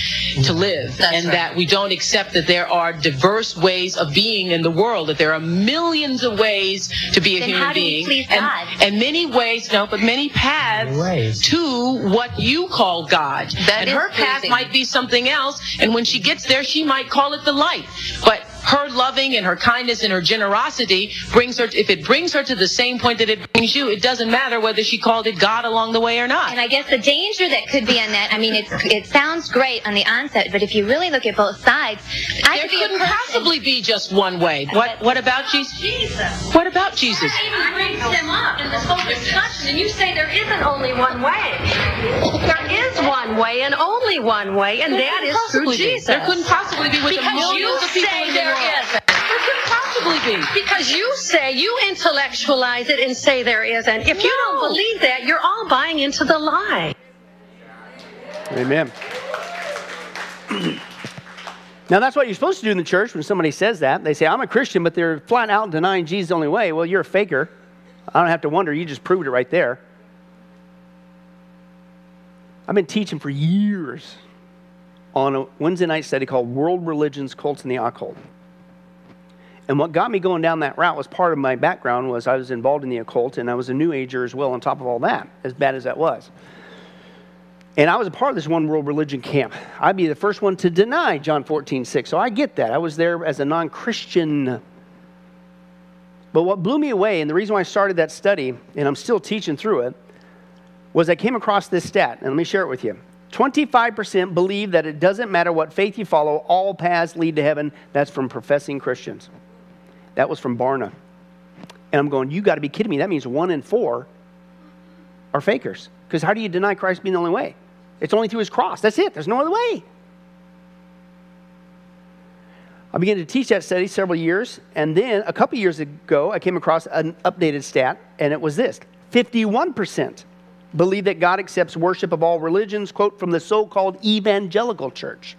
to live, That's and right. that we don't accept that there are diverse ways of being in the world, that there are millions of ways to be a Then human how do we being, please and, God? and many ways, no, but many paths Ways. to what you call God. That and is her path might be something else, and when she gets there, she might call it the light. But her loving and her kindness and her generosity brings her, if it brings her to the same point that it brings you, it doesn't matter whether she called it God along the way or not. And I guess the danger that could be in that, I mean, it's, it sounds great on the onset, but if you really look at both sides, I There could couldn't person- possibly be just one way. What, what about Jesus? Jesus. What about Jesus? even brings them up in this whole discussion, and you say there isn't only one way. There is one way and only one way, and that is through Possibly be. Jesus. There couldn't possibly be with because you millions of people say in the there world. Isn't. There couldn't possibly be. Because you say, you intellectualize it and say there isn't. If you don't believe that, you're all buying into the lie. Amen. now, that's what you're supposed to do in the church when somebody says that. They say, I'm a Christian, but they're flat out denying Jesus is the only way. Well, you're a faker. I don't have to wonder. You just proved it right there. I've been teaching for years on a Wednesday night study called World Religions, Cults, and the Occult. And what got me going down that route was part of my background was I was involved in the occult and I was a New Ager as well on top of all that, as bad as that was. And I was a part of this one world religion camp. I'd be the first one to deny John 14, 6. So I get that. I was there as a non Christian. But what blew me away, and the reason why I started that study, and I'm still teaching through it, was I came across this stat, and let me share it with you. 25% believe that it doesn't matter what faith you follow, all paths lead to heaven. That's from professing Christians. That was from Barna. And I'm going, you got to be kidding me. That means one in four are fakers. Because how do you deny Christ being the only way? It's only through his cross. That's it. There's no other way. I began to teach that study several years, and then a couple years ago, I came across an updated stat, and it was this 51% believe that God accepts worship of all religions, quote, from the so called evangelical church.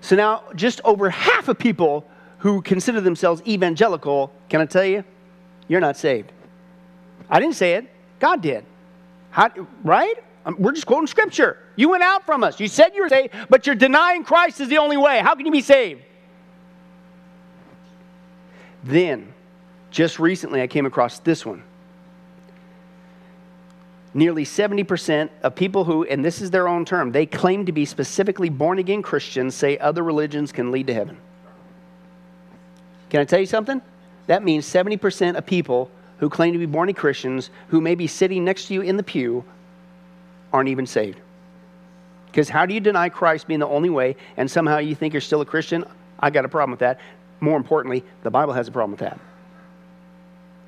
So now, just over half of people who consider themselves evangelical, can I tell you, you're not saved. I didn't say it, God did. How, right? Um, We're just quoting scripture. You went out from us. You said you were saved, but you're denying Christ is the only way. How can you be saved? Then, just recently, I came across this one. Nearly 70% of people who, and this is their own term, they claim to be specifically born again Christians say other religions can lead to heaven. Can I tell you something? That means 70% of people who claim to be born again Christians who may be sitting next to you in the pew aren't even saved. Because how do you deny Christ being the only way and somehow you think you're still a Christian? I got a problem with that. More importantly, the Bible has a problem with that.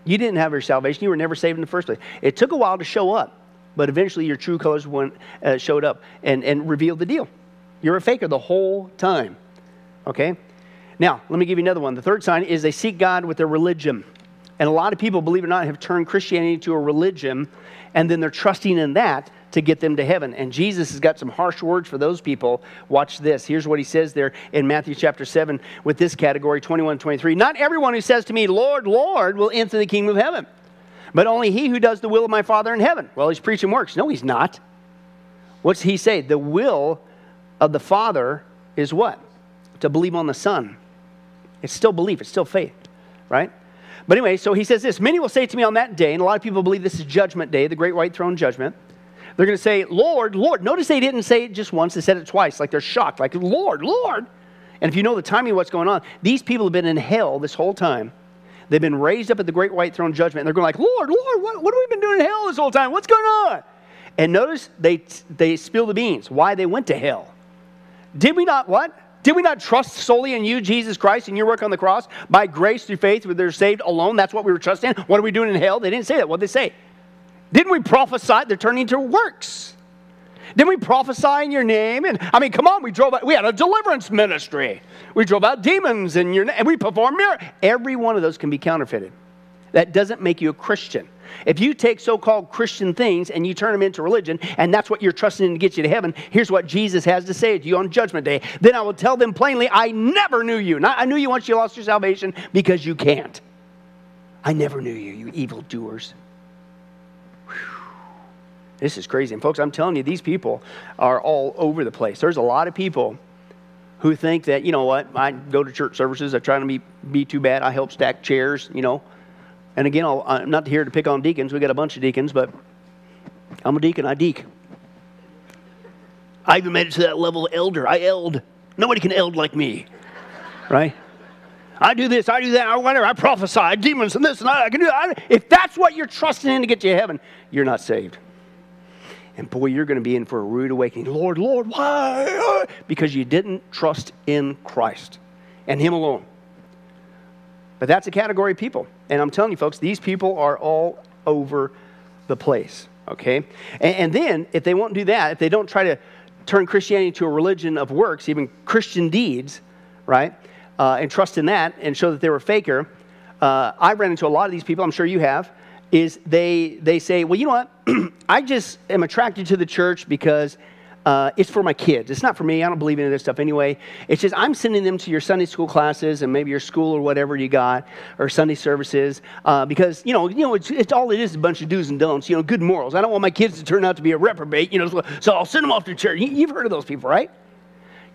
You didn't have your salvation. You were never saved in the first place. It took a while to show up, but eventually your true colors went, uh, showed up and, and revealed the deal. You're a faker the whole time. Okay? Now, let me give you another one. The third sign is they seek God with their religion. And a lot of people, believe it or not, have turned Christianity to a religion, and then they're trusting in that to get them to heaven. And Jesus has got some harsh words for those people. Watch this. Here's what he says there in Matthew chapter 7 with this category 21 23. Not everyone who says to me, Lord, Lord, will enter the kingdom of heaven, but only he who does the will of my Father in heaven. Well, he's preaching works. No, he's not. What's he say? The will of the Father is what? To believe on the Son. It's still belief, it's still faith, right? But anyway, so he says this Many will say to me on that day, and a lot of people believe this is Judgment Day, the great white throne judgment. They're going to say, Lord, Lord. Notice they didn't say it just once, they said it twice, like they're shocked, like, Lord, Lord. And if you know the timing of what's going on, these people have been in hell this whole time. They've been raised up at the great white throne judgment, and they're going like, Lord, Lord, what, what have we been doing in hell this whole time? What's going on? And notice they, they spill the beans, why they went to hell. Did we not what? Did we not trust solely in you, Jesus Christ, and your work on the cross? By grace through faith, where they're saved alone. That's what we were trusting. What are we doing in hell? They didn't say that. What did they say? Didn't we prophesy? They're turning to works. Didn't we prophesy in your name? And I mean, come on, we drove out, we had a deliverance ministry. We drove out demons in your name, and we performed miracles. Every one of those can be counterfeited. That doesn't make you a Christian. If you take so called Christian things and you turn them into religion, and that's what you're trusting in to get you to heaven, here's what Jesus has to say to you on Judgment Day. Then I will tell them plainly, I never knew you. Not I knew you once you lost your salvation because you can't. I never knew you, you evildoers. Whew. This is crazy. And folks, I'm telling you, these people are all over the place. There's a lot of people who think that, you know what, I go to church services, I try to be, be too bad, I help stack chairs, you know. And again, I'll, I'm not here to pick on deacons. We got a bunch of deacons, but I'm a deacon. I deek. I even made it to that level of elder. I eld. Nobody can eld like me, right? I do this, I do that, I whatever, I prophesy, demons and this and that, I can do that. If that's what you're trusting in to get you to heaven, you're not saved. And boy, you're going to be in for a rude awakening. Lord, Lord, why? Because you didn't trust in Christ and Him alone. But that's a category of people. And I'm telling you, folks, these people are all over the place. Okay? And, and then, if they won't do that, if they don't try to turn Christianity into a religion of works, even Christian deeds, right? Uh, and trust in that and show that they were faker. Uh, I've run into a lot of these people, I'm sure you have, is they, they say, well, you know what? I just am attracted to the church because uh, it's for my kids. It's not for me. I don't believe in any of this stuff anyway. It's just I'm sending them to your Sunday school classes and maybe your school or whatever you got or Sunday services uh, because you know you know it's, it's all it is a bunch of do's and don'ts. You know, good morals. I don't want my kids to turn out to be a reprobate. You know, so, so I'll send them off to church. You, you've heard of those people, right?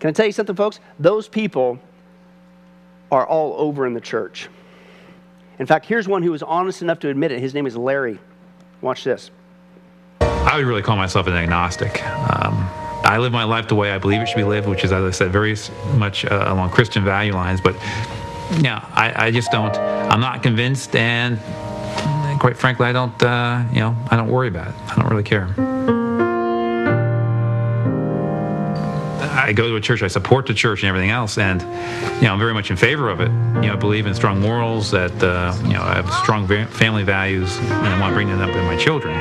Can I tell you something, folks? Those people are all over in the church. In fact, here's one who was honest enough to admit it. His name is Larry. Watch this. I would really call myself an agnostic. Um, I live my life the way I believe it should be lived, which is, as I said, very much uh, along Christian value lines. But yeah, I, I, just don't. I'm not convinced, and quite frankly, I don't. Uh, you know, I don't worry about it. I don't really care. I go to a church, I support the church and everything else, and you know I'm very much in favor of it. You know, I believe in strong morals, that uh, you know I have strong family values, and I want to bring that up in my children.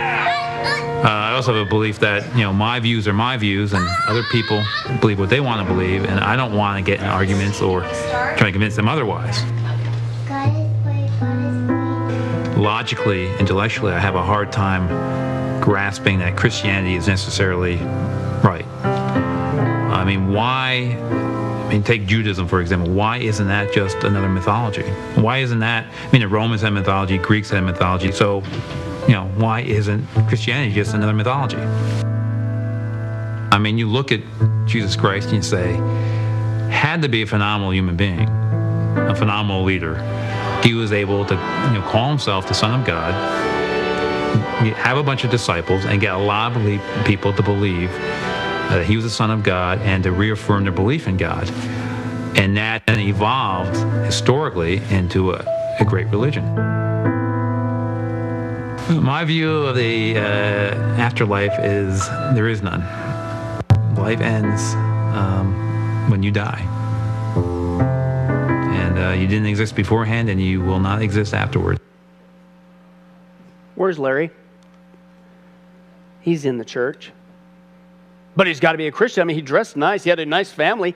Uh, I also have a belief that you know my views are my views, and other people believe what they want to believe, and I don't want to get in arguments or try to convince them otherwise. Logically, intellectually, I have a hard time grasping that Christianity is necessarily right. I mean, why? I mean, take Judaism, for example. Why isn't that just another mythology? Why isn't that? I mean, the Romans had mythology, Greeks had mythology. So, you know, why isn't Christianity just another mythology? I mean, you look at Jesus Christ and you say, had to be a phenomenal human being, a phenomenal leader. He was able to, you know, call himself the Son of God, have a bunch of disciples, and get a lot of people to believe that he was the Son of God and to reaffirm their belief in God. And that then evolved historically into a, a great religion. My view of the uh, afterlife is there is none. Life ends um, when you die. And uh, you didn't exist beforehand, and you will not exist afterward. Where's Larry? He's in the church. But he's got to be a Christian. I mean, he dressed nice, he had a nice family.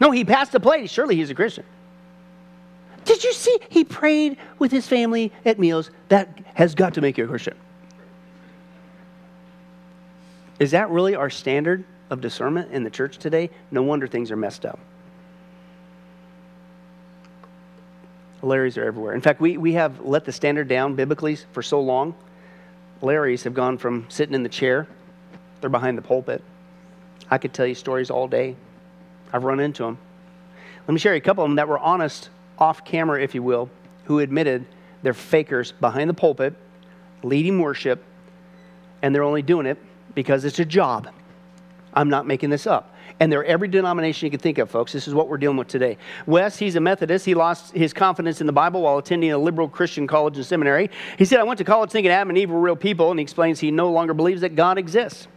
No, he passed the plate. Surely he's a Christian. Did you see? He prayed with his family at meals. That has got to make you a Christian. Is that really our standard of discernment in the church today? No wonder things are messed up. Larrys are everywhere. In fact, we, we have let the standard down biblically for so long. Larrys have gone from sitting in the chair they're behind the pulpit. I could tell you stories all day. I've run into them. Let me share a couple of them that were honest, off camera, if you will, who admitted they're fakers behind the pulpit, leading worship, and they're only doing it because it's a job. I'm not making this up. And they're every denomination you can think of, folks. This is what we're dealing with today. Wes, he's a Methodist. He lost his confidence in the Bible while attending a liberal Christian college and seminary. He said, I went to college thinking Adam and Eve were real people, and he explains he no longer believes that God exists.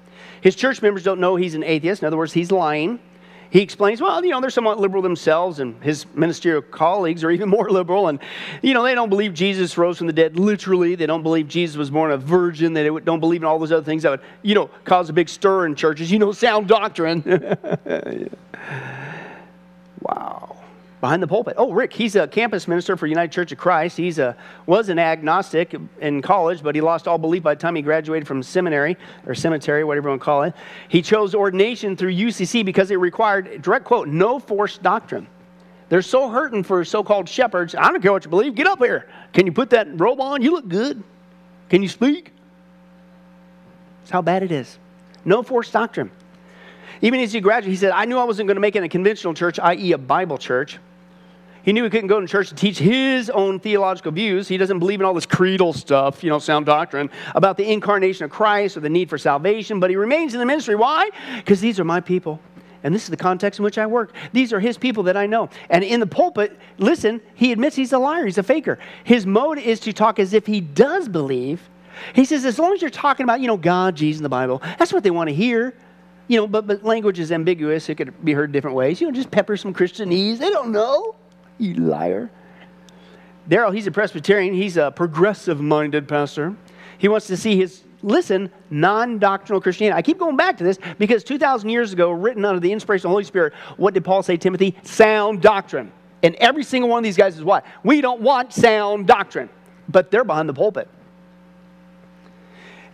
His church members don't know he's an atheist. In other words, he's lying. He explains, well, you know, they're somewhat liberal themselves, and his ministerial colleagues are even more liberal. And, you know, they don't believe Jesus rose from the dead literally. They don't believe Jesus was born a virgin. They don't believe in all those other things that would, you know, cause a big stir in churches. You know, sound doctrine. wow behind the pulpit. Oh, Rick, he's a campus minister for United Church of Christ. He's a was an agnostic in college, but he lost all belief by the time he graduated from seminary or cemetery, whatever you want to call it. He chose ordination through UCC because it required, direct quote, no forced doctrine. They're so hurting for so-called shepherds. I don't care what you believe. Get up here. Can you put that robe on? You look good. Can you speak? That's how bad it is. No forced doctrine. Even as he graduated, he said, I knew I wasn't going to make it in a conventional church, i.e., a Bible church. He knew he couldn't go to church to teach his own theological views. He doesn't believe in all this creedal stuff, you know, sound doctrine about the incarnation of Christ or the need for salvation, but he remains in the ministry. Why? Because these are my people. and this is the context in which I work. These are his people that I know. And in the pulpit, listen, he admits he's a liar, he's a faker. His mode is to talk as if he does believe. He says, as long as you're talking about, you know, God, Jesus, and the Bible, that's what they want to hear. You know, but, but language is ambiguous. It could be heard different ways. You know, just pepper some Christianese. They don't know. You liar. Daryl, he's a Presbyterian. He's a progressive minded pastor. He wants to see his, listen, non doctrinal Christianity. I keep going back to this because 2,000 years ago, written under the inspiration of the Holy Spirit, what did Paul say, Timothy? Sound doctrine. And every single one of these guys is what? We don't want sound doctrine, but they're behind the pulpit.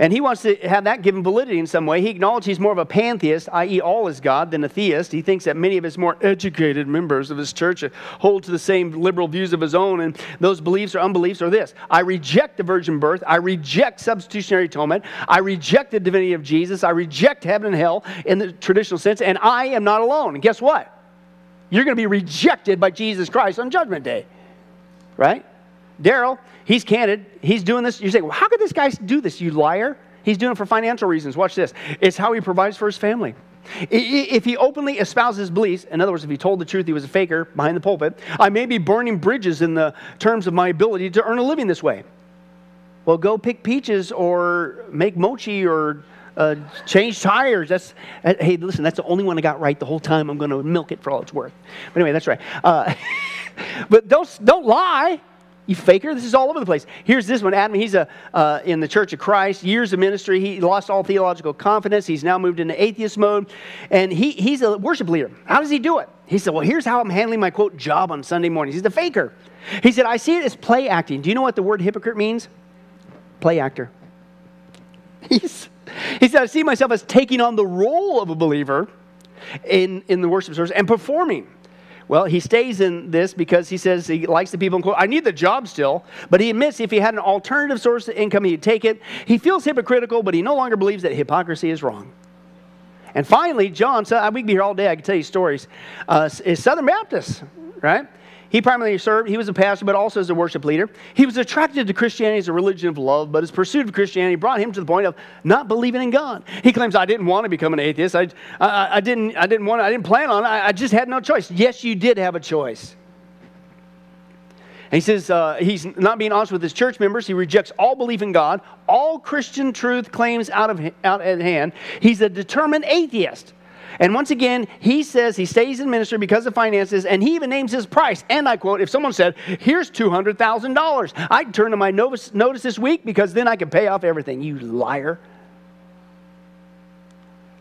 And he wants to have that given validity in some way. He acknowledges he's more of a pantheist, i.e., all is God, than a theist. He thinks that many of his more educated members of his church hold to the same liberal views of his own, and those beliefs or unbeliefs are this I reject the virgin birth. I reject substitutionary atonement. I reject the divinity of Jesus. I reject heaven and hell in the traditional sense, and I am not alone. And guess what? You're going to be rejected by Jesus Christ on Judgment Day, right? Daryl, he's candid. He's doing this. You say, well, how could this guy do this, you liar? He's doing it for financial reasons. Watch this. It's how he provides for his family. If he openly espouses beliefs, in other words, if he told the truth, he was a faker behind the pulpit, I may be burning bridges in the terms of my ability to earn a living this way. Well, go pick peaches or make mochi or uh, change tires. That's uh, hey, listen, that's the only one I got right the whole time. I'm going to milk it for all it's worth. But anyway, that's right. Uh, but don't don't lie. You faker. This is all over the place. Here's this one. Adam, he's a, uh, in the Church of Christ, years of ministry. He lost all theological confidence. He's now moved into atheist mode. And he, he's a worship leader. How does he do it? He said, Well, here's how I'm handling my quote job on Sunday mornings. He's the faker. He said, I see it as play acting. Do you know what the word hypocrite means? Play actor. He's, he said, I see myself as taking on the role of a believer in, in the worship service and performing. Well, he stays in this because he says he likes the people in quote. I need the job still, but he admits if he had an alternative source of income, he'd take it. He feels hypocritical, but he no longer believes that hypocrisy is wrong. And finally, John, so we could be here all day. I could tell you stories. Uh, is Southern Baptist, right? He primarily served, he was a pastor, but also as a worship leader. He was attracted to Christianity as a religion of love, but his pursuit of Christianity brought him to the point of not believing in God. He claims, I didn't want to become an atheist. I, I, I didn't, I didn't want to, I didn't plan on it. I, I just had no choice. Yes, you did have a choice. And he says uh, he's not being honest with his church members. He rejects all belief in God, all Christian truth claims out of out at hand. He's a determined atheist. And once again, he says he stays in ministry because of finances, and he even names his price. And I quote, if someone said, here's $200,000, I'd turn to my notice, notice this week because then I can pay off everything. You liar.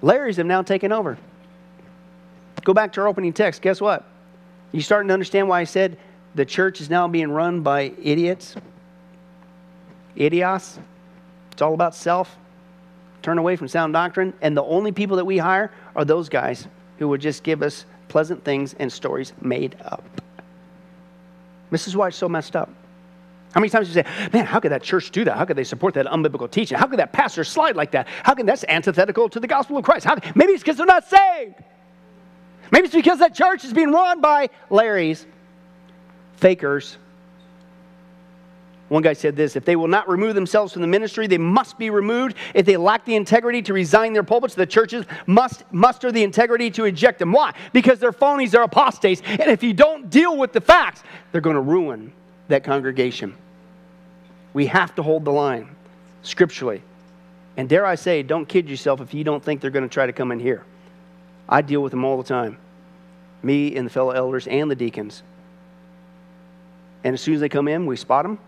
Larry's have now taken over. Go back to our opening text. Guess what? You starting to understand why I said the church is now being run by idiots? Idios. It's all about self turn away from sound doctrine, and the only people that we hire are those guys who would just give us pleasant things and stories made up. This is why it's so messed up. How many times you say, man, how could that church do that? How could they support that unbiblical teaching? How could that pastor slide like that? How can that's antithetical to the gospel of Christ? How, maybe it's because they're not saved. Maybe it's because that church is being run by Larry's, fakers, one guy said this if they will not remove themselves from the ministry, they must be removed. If they lack the integrity to resign their pulpits, the churches must muster the integrity to eject them. Why? Because they're phonies, they're apostates. And if you don't deal with the facts, they're going to ruin that congregation. We have to hold the line scripturally. And dare I say, don't kid yourself if you don't think they're going to try to come in here. I deal with them all the time. Me and the fellow elders and the deacons. And as soon as they come in, we spot them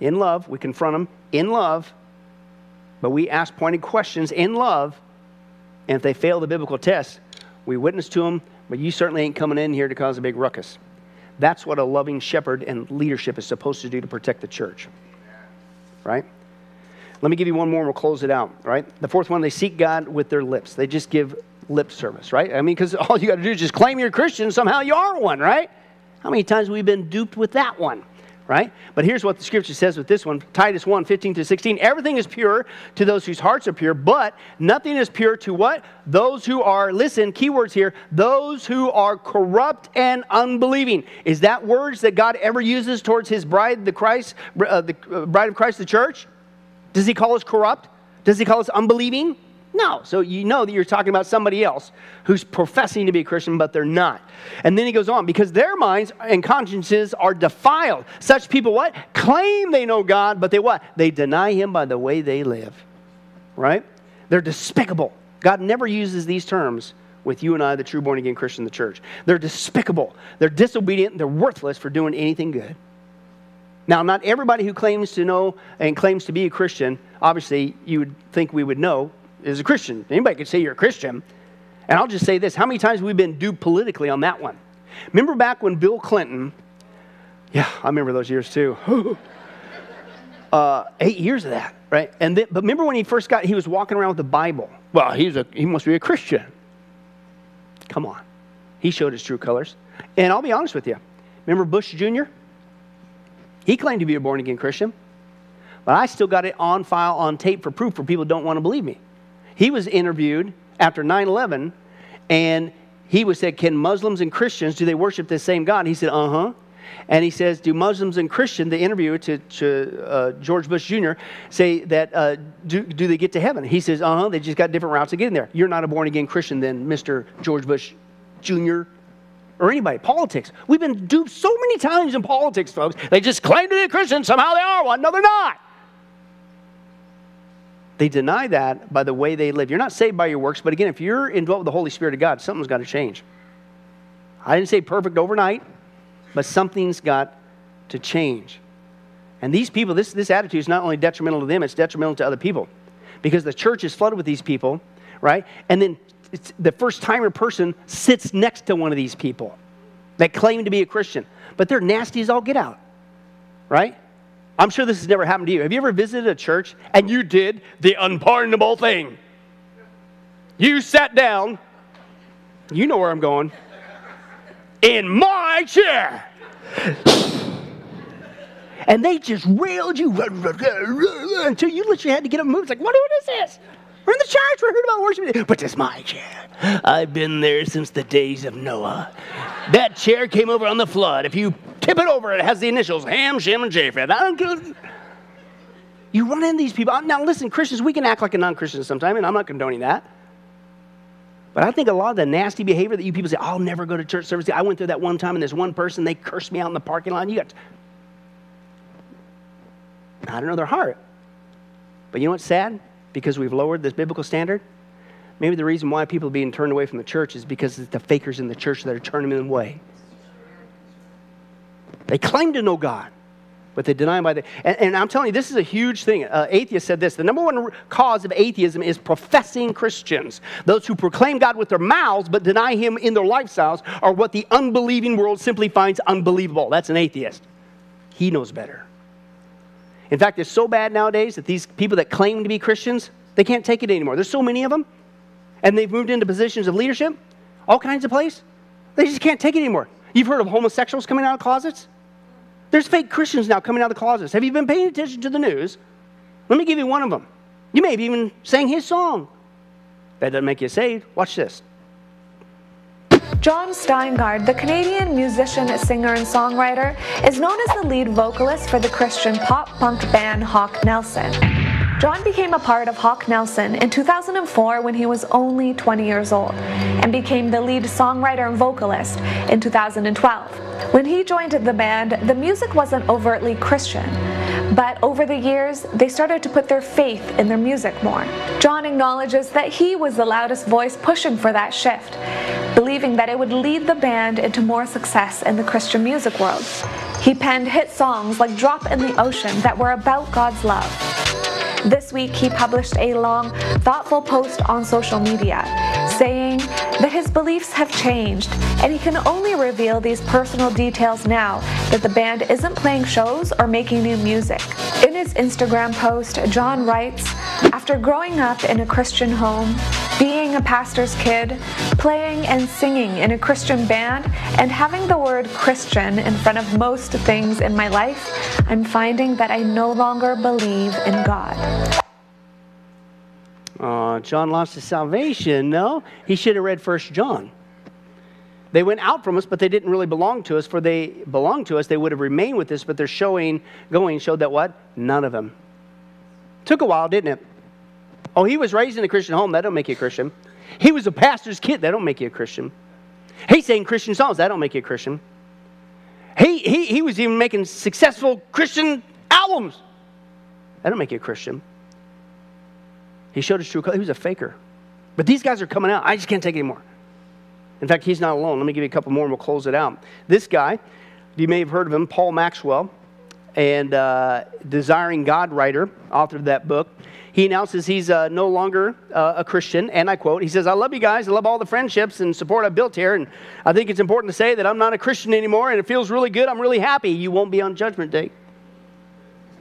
in love. We confront them in love, but we ask pointed questions in love. And if they fail the biblical test, we witness to them, but you certainly ain't coming in here to cause a big ruckus. That's what a loving shepherd and leadership is supposed to do to protect the church. Right? Let me give you one more and we'll close it out. Right? The fourth one, they seek God with their lips. They just give lip service, right? I mean, because all you got to do is just claim you're a Christian, somehow you are one, right? How many times have we been duped with that one? Right? But here's what the scripture says with this one Titus 1 15 to 16. Everything is pure to those whose hearts are pure, but nothing is pure to what? Those who are, listen, keywords here, those who are corrupt and unbelieving. Is that words that God ever uses towards his bride, the Christ, uh, the uh, bride of Christ, the church? Does he call us corrupt? Does he call us unbelieving? No. So you know that you're talking about somebody else who's professing to be a Christian, but they're not. And then he goes on, because their minds and consciences are defiled. Such people what? Claim they know God, but they what? They deny him by the way they live. Right? They're despicable. God never uses these terms with you and I, the true born again Christian the church. They're despicable. They're disobedient. They're worthless for doing anything good. Now, not everybody who claims to know and claims to be a Christian, obviously, you would think we would know, is a Christian. Anybody could say you're a Christian. And I'll just say this how many times have we been duped politically on that one? Remember back when Bill Clinton, yeah, I remember those years too. uh, eight years of that, right? And then, but remember when he first got, he was walking around with the Bible. Well, he's a, he must be a Christian. Come on. He showed his true colors. And I'll be honest with you. Remember Bush Jr.? He claimed to be a born again Christian, but I still got it on file, on tape for proof for people who don't want to believe me. He was interviewed after 9 11, and he was said, Can Muslims and Christians, do they worship the same God? He said, Uh huh. And he says, Do Muslims and Christians, the interviewer to, to uh, George Bush Jr., say that, uh, do, do they get to heaven? He says, Uh huh, they just got different routes to get in there. You're not a born again Christian then, Mr. George Bush Jr or anybody. Politics. We've been duped so many times in politics, folks. They just claim to be a Christian, somehow they are one. No, they're not. They deny that by the way they live. You're not saved by your works, but again, if you're indwelt with the Holy Spirit of God, something's got to change. I didn't say perfect overnight, but something's got to change. And these people, this, this attitude is not only detrimental to them, it's detrimental to other people. Because the church is flooded with these people, right? And then the first timer person sits next to one of these people that claim to be a Christian, but they're nasty as all get out, right? I'm sure this has never happened to you. Have you ever visited a church and you did the unpardonable thing? You sat down, you know where I'm going, in my chair. And they just railed you until you literally had to get up and move. It's like, what, what is this? We're in the church. We're heard about worship. But it's my chair. I've been there since the days of Noah. That chair came over on the flood. If you tip it over, it has the initials Ham, Shem, and Japheth. I don't You run into these people. Now, listen, Christians, we can act like a non Christian sometimes, and I'm not condoning that. But I think a lot of the nasty behavior that you people say, oh, I'll never go to church service. I went through that one time, and this one person, they cursed me out in the parking lot. You got, I don't know their heart. But you know what's sad? because we've lowered this biblical standard? Maybe the reason why people are being turned away from the church is because it's the fakers in the church that are turning them away. They claim to know God, but they deny Him by the. And, and I'm telling you, this is a huge thing. Uh, atheists said this: the number one cause of atheism is professing Christians. Those who proclaim God with their mouths but deny Him in their lifestyles are what the unbelieving world simply finds unbelievable. That's an atheist. He knows better. In fact, it's so bad nowadays that these people that claim to be Christians, they can't take it anymore. There's so many of them, and they've moved into positions of leadership, all kinds of places. They just can't take it anymore. You've heard of homosexuals coming out of closets? There's fake Christians now coming out of the closets. Have you been paying attention to the news? Let me give you one of them. You may have even sang his song. That doesn't make you saved. Watch this. Jon Steingard, the Canadian musician, singer, and songwriter, is known as the lead vocalist for the Christian pop punk band Hawk Nelson. Jon became a part of Hawk Nelson in 2004 when he was only 20 years old and became the lead songwriter and vocalist in 2012. When he joined the band, the music wasn't overtly Christian, but over the years, they started to put their faith in their music more. Jon acknowledges that he was the loudest voice pushing for that shift, believing that it would lead the band into more success in the Christian music world. He penned hit songs like Drop in the Ocean that were about God's love. This week, he published a long, thoughtful post on social media saying that his beliefs have changed and he can only reveal these personal details now that the band isn't playing shows or making new music. In his Instagram post, Jon writes After growing up in a Christian home, being a pastor's kid, playing and singing in a Christian band, and having the word Christian in front of most things in my life, I'm finding that I no longer believe in God. Uh, Jon lost his salvation. No, he should have read First John. They went out from us, but they didn't really belong to us. For they belonged to us, they would have remained with us. But their showing, going showed that what? None of them. Took a while, didn't it? Oh, he was raised in a Christian home. That don't make you a Christian. He was a pastor's kid. That don't make you a Christian. He sang Christian songs. That don't make you a Christian. He, he, he was even making successful Christian albums. That don't make you a Christian. He showed his true color. He was a faker. But these guys are coming out. I just can't take anymore. In fact, he's not alone. Let me give you a couple more and we'll close it out. This guy, you may have heard of him, Paul Maxwell, and uh, Desiring God writer, author of that book. He announces he's uh, no longer uh, a Christian, and I quote, he says, I love you guys. I love all the friendships and support I've built here, and I think it's important to say that I'm not a Christian anymore, and it feels really good. I'm really happy. You won't be on Judgment Day.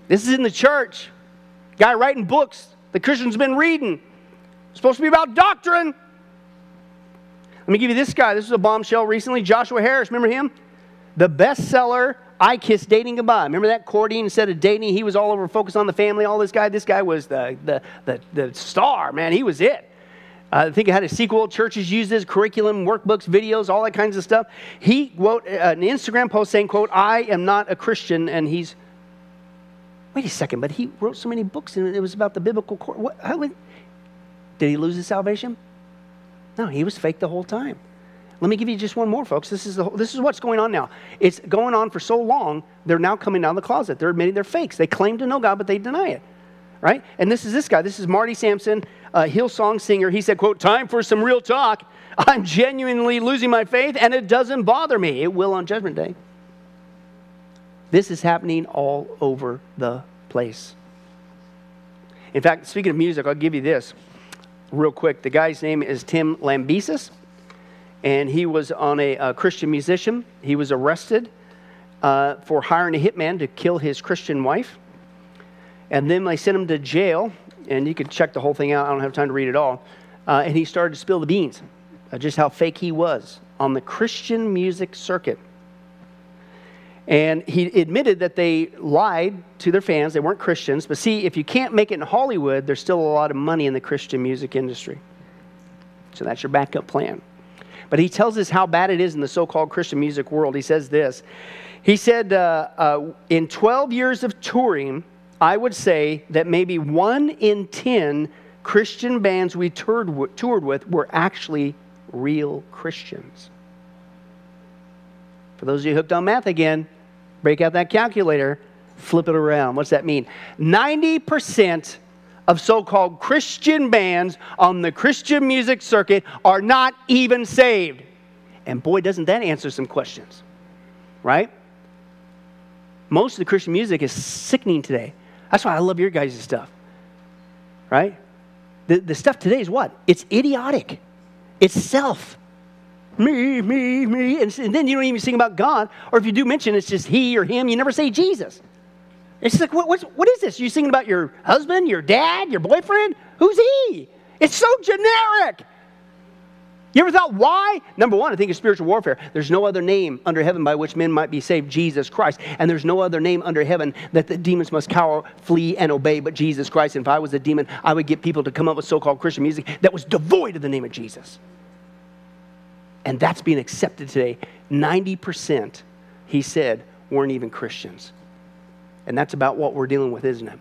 This is in the church. Guy writing books the Christian's been reading. It's supposed to be about doctrine. Let me give you this guy. This was a bombshell recently. Joshua Harris, remember him? The bestseller, I Kiss Dating Goodbye. Remember that? Courting instead of dating, he was all over focused on the family, all this guy. This guy was the, the, the, the star, man. He was it. Uh, I think it had a sequel. Churches use this curriculum, workbooks, videos, all that kinds of stuff. He wrote uh, an Instagram post saying, quote, I am not a Christian, and he's wait a second, but he wrote so many books and it was about the biblical court. What, how, did he lose his salvation? No, he was fake the whole time. Let me give you just one more, folks. This is, the, this is what's going on now. It's going on for so long, they're now coming out of the closet. They're admitting they're fakes. They claim to know God, but they deny it. Right? And this is this guy. This is Marty Sampson, a Hillsong singer. He said, quote, time for some real talk. I'm genuinely losing my faith, and it doesn't bother me. It will on Judgment Day. This is happening all over the place. In fact, speaking of music, I'll give you this real quick. The guy's name is Tim Lambesis, and he was on a, a Christian musician. He was arrested uh, for hiring a hitman to kill his Christian wife. And then they sent him to jail, and you can check the whole thing out. I don't have time to read it all. Uh, and he started to spill the beans, uh, just how fake he was on the Christian music circuit. And he admitted that they lied to their fans. They weren't Christians. But see, if you can't make it in Hollywood, there's still a lot of money in the Christian music industry. So that's your backup plan. But he tells us how bad it is in the so called Christian music world. He says this He said, uh, uh, In 12 years of touring, I would say that maybe one in 10 Christian bands we toured, toured with were actually real Christians. For those of you hooked on math again, break out that calculator, flip it around. What's that mean? 90% of so called Christian bands on the Christian music circuit are not even saved. And boy, doesn't that answer some questions, right? Most of the Christian music is sickening today. That's why I love your guys' stuff, right? The, the stuff today is what? It's idiotic, it's self me, me, me. And, and then you don't even sing about God. Or if you do mention it's just he or him, you never say Jesus. It's like, what, what's, what is this? You're singing about your husband, your dad, your boyfriend? Who's he? It's so generic. You ever thought why? Number one, I think it's spiritual warfare. There's no other name under heaven by which men might be saved, Jesus Christ. And there's no other name under heaven that the demons must cower, flee, and obey but Jesus Christ. And if I was a demon, I would get people to come up with so called Christian music that was devoid of the name of Jesus. And that's being accepted today. 90%, he said, weren't even Christians. And that's about what we're dealing with, isn't it?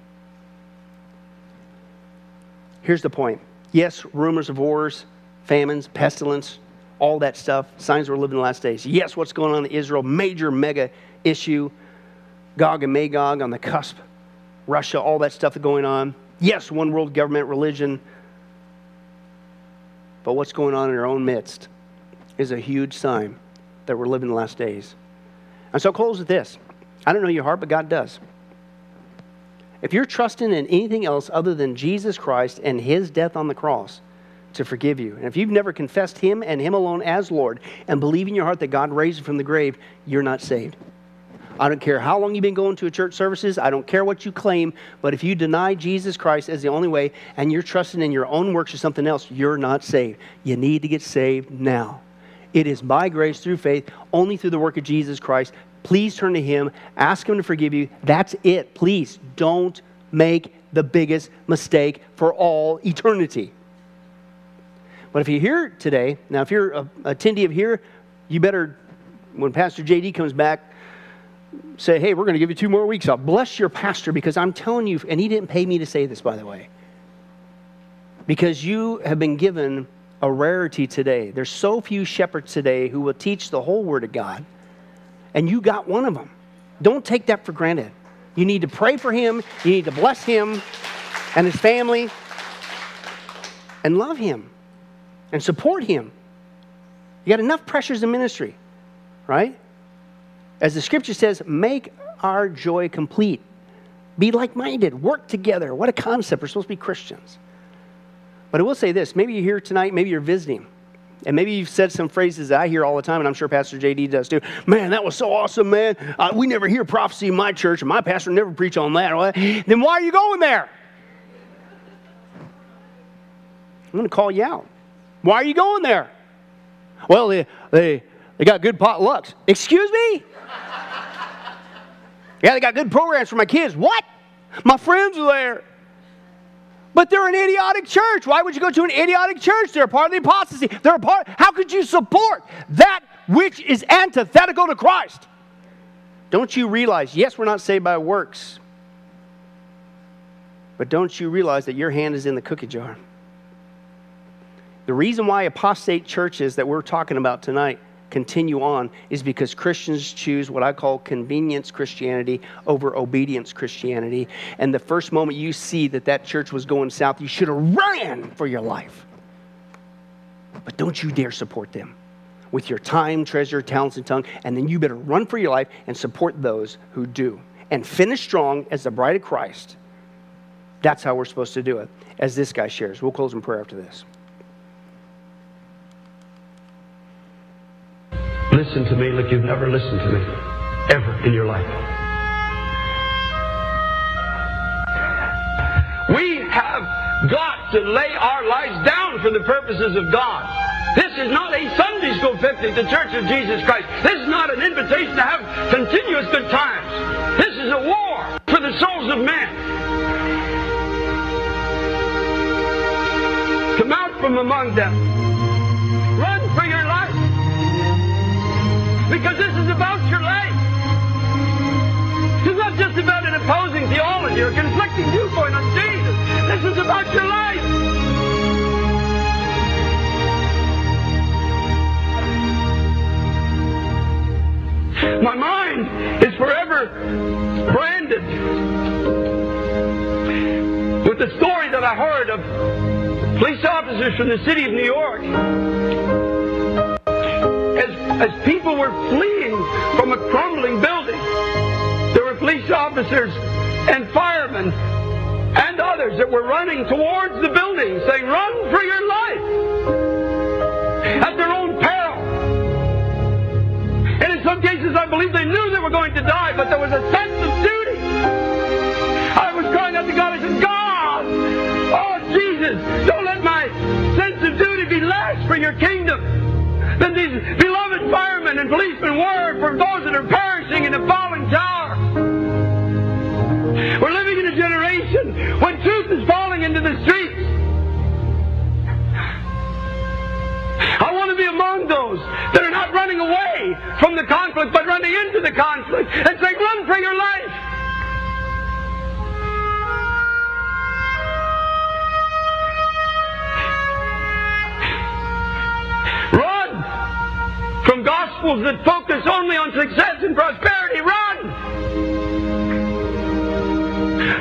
Here's the point yes, rumors of wars, famines, pestilence, all that stuff, signs we're living in the last days. Yes, what's going on in Israel, major mega issue. Gog and Magog on the cusp, Russia, all that stuff going on. Yes, one world government, religion. But what's going on in our own midst? Is a huge sign that we're living the last days. And so close with this. I don't know your heart, but God does. If you're trusting in anything else other than Jesus Christ and his death on the cross to forgive you, and if you've never confessed him and him alone as Lord and believe in your heart that God raised him from the grave, you're not saved. I don't care how long you've been going to a church services. I don't care what you claim. But if you deny Jesus Christ as the only way and you're trusting in your own works or something else, you're not saved. You need to get saved now. It is by grace through faith, only through the work of Jesus Christ. Please turn to Him, ask Him to forgive you. That's it. Please don't make the biggest mistake for all eternity. But if you're here today, now if you're a attendee of here, you better, when Pastor JD comes back, say, hey, we're going to give you two more weeks. I'll bless your pastor because I'm telling you, and he didn't pay me to say this, by the way. because you have been given a rarity today. There's so few shepherds today who will teach the whole Word of God, and you got one of them. Don't take that for granted. You need to pray for him, you need to bless him and his family, and love him and support him. You got enough pressures in ministry, right? As the scripture says, make our joy complete. Be like minded, work together. What a concept. We're supposed to be Christians. But I will say this maybe you're here tonight, maybe you're visiting. And maybe you've said some phrases that I hear all the time, and I'm sure Pastor JD does too. Man, that was so awesome, man. Uh, we never hear prophecy in my church, and my pastor never preach on that. Then why are you going there? I'm going to call you out. Why are you going there? Well, they, they, they got good potlucks. Excuse me? Yeah, they got good programs for my kids. What? My friends are there. But they're an idiotic church. Why would you go to an idiotic church? They're a part of the apostasy. They're a part. How could you support that which is antithetical to Christ? Don't you realize, yes, we're not saved by works, but don't you realize that your hand is in the cookie jar? The reason why apostate churches that we're talking about tonight continue on is because Christians choose what I call convenience Christianity over obedience Christianity. And the first moment you see that that church was going south, you should have ran for your life. But don't you dare support them with your time, treasure, talents, and tongue. And then you better run for your life and support those who do. And finish strong as the bride of Christ. That's how we're supposed to do it, as this guy shares. We'll close in prayer after this. Listen to me like you've never listened to me ever in your life. We have got to lay our lives down for the purposes of God. This is not a Sunday school picnic, the Church of Jesus Christ. This is not an invitation to have continuous good times. This is a war for the souls of men. Come out from among them. Run. Because this is about your life. This is not just about an opposing theology or conflicting viewpoint on Jesus. This is about your life. My mind is forever branded with the story that I heard of police officers from the city of New York as, as people were fleeing from a crumbling building, there were police officers and firemen and others that were running towards the building saying, run for your life at their own peril. And in some cases, I believe they knew they were going to die, but there was a sense of duty. I was crying out to God, I said, God, oh Jesus, don't let my sense of duty be less for your kingdom than these beloved firemen and policemen were for those that are perishing in the falling tower. We're living in a generation when truth is falling into the streets. I want to be among those that are not running away from the conflict, but running into the conflict and saying, run for your life. Gospels that focus only on success and prosperity. Run!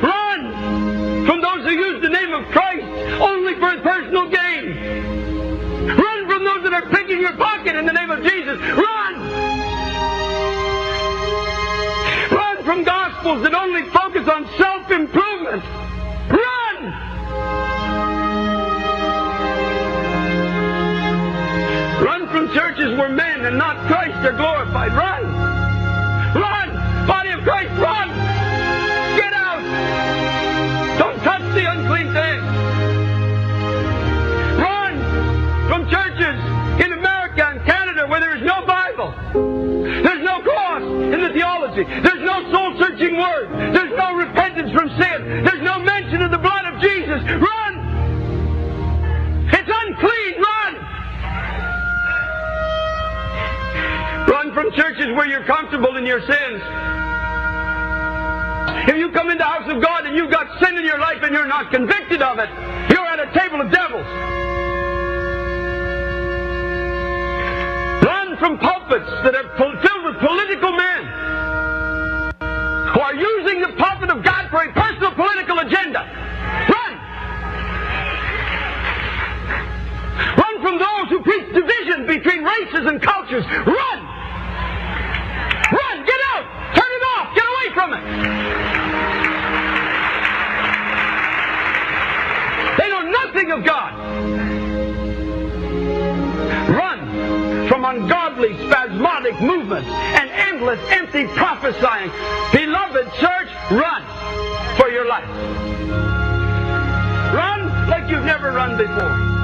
Run from those who use the name of Christ only for personal gain. Run from those that are picking your pocket in the name of Jesus. Run! Run from gospels that only focus on self Churches where men and not Christ are glorified. Run! Run! Body of Christ, run! Get out! Don't touch the unclean thing! Run from churches in America and Canada where there is no Bible. There's no cross in the theology. There's no soul searching word. There's no repentance from sin. There's no mention of the blood of Jesus. Run! It's unclean. Run! From churches where you're comfortable in your sins. If you come into the house of God and you've got sin in your life and you're not convicted of it, you're at a table of devils. Run from pulpits that are filled with political men who are using the pulpit of God for a personal political agenda. Run! Run from those who preach division between races and cultures. Run! Run! Get out! Turn it off! Get away from it! They know nothing of God. Run from ungodly, spasmodic movements and endless, empty prophesying. Beloved church, run for your life. Run like you've never run before.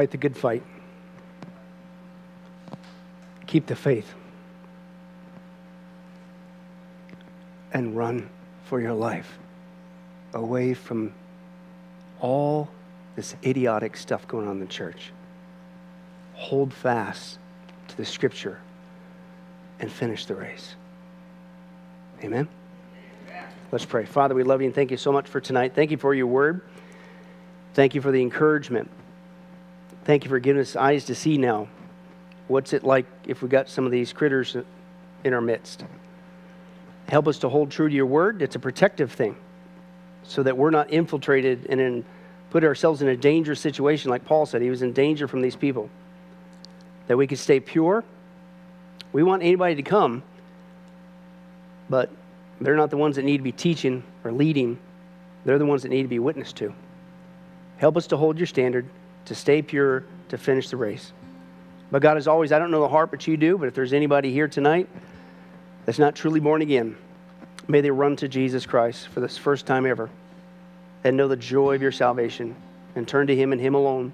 Fight the good fight. Keep the faith. And run for your life away from all this idiotic stuff going on in the church. Hold fast to the scripture and finish the race. Amen. Let's pray. Father, we love you and thank you so much for tonight. Thank you for your word. Thank you for the encouragement. Thank you for giving us eyes to see now. What's it like if we got some of these critters in our midst? Help us to hold true to your word. It's a protective thing so that we're not infiltrated and in, put ourselves in a dangerous situation like Paul said. He was in danger from these people. That we could stay pure. We want anybody to come, but they're not the ones that need to be teaching or leading. They're the ones that need to be witnessed to. Help us to hold your standard, to stay pure, to finish the race. But God, as always, I don't know the heart, but you do. But if there's anybody here tonight that's not truly born again, may they run to Jesus Christ for this first time ever and know the joy of your salvation and turn to Him and Him alone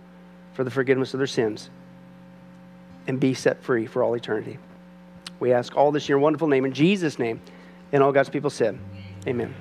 for the forgiveness of their sins and be set free for all eternity. We ask all this in your wonderful name, in Jesus' name, and all God's people said, Amen.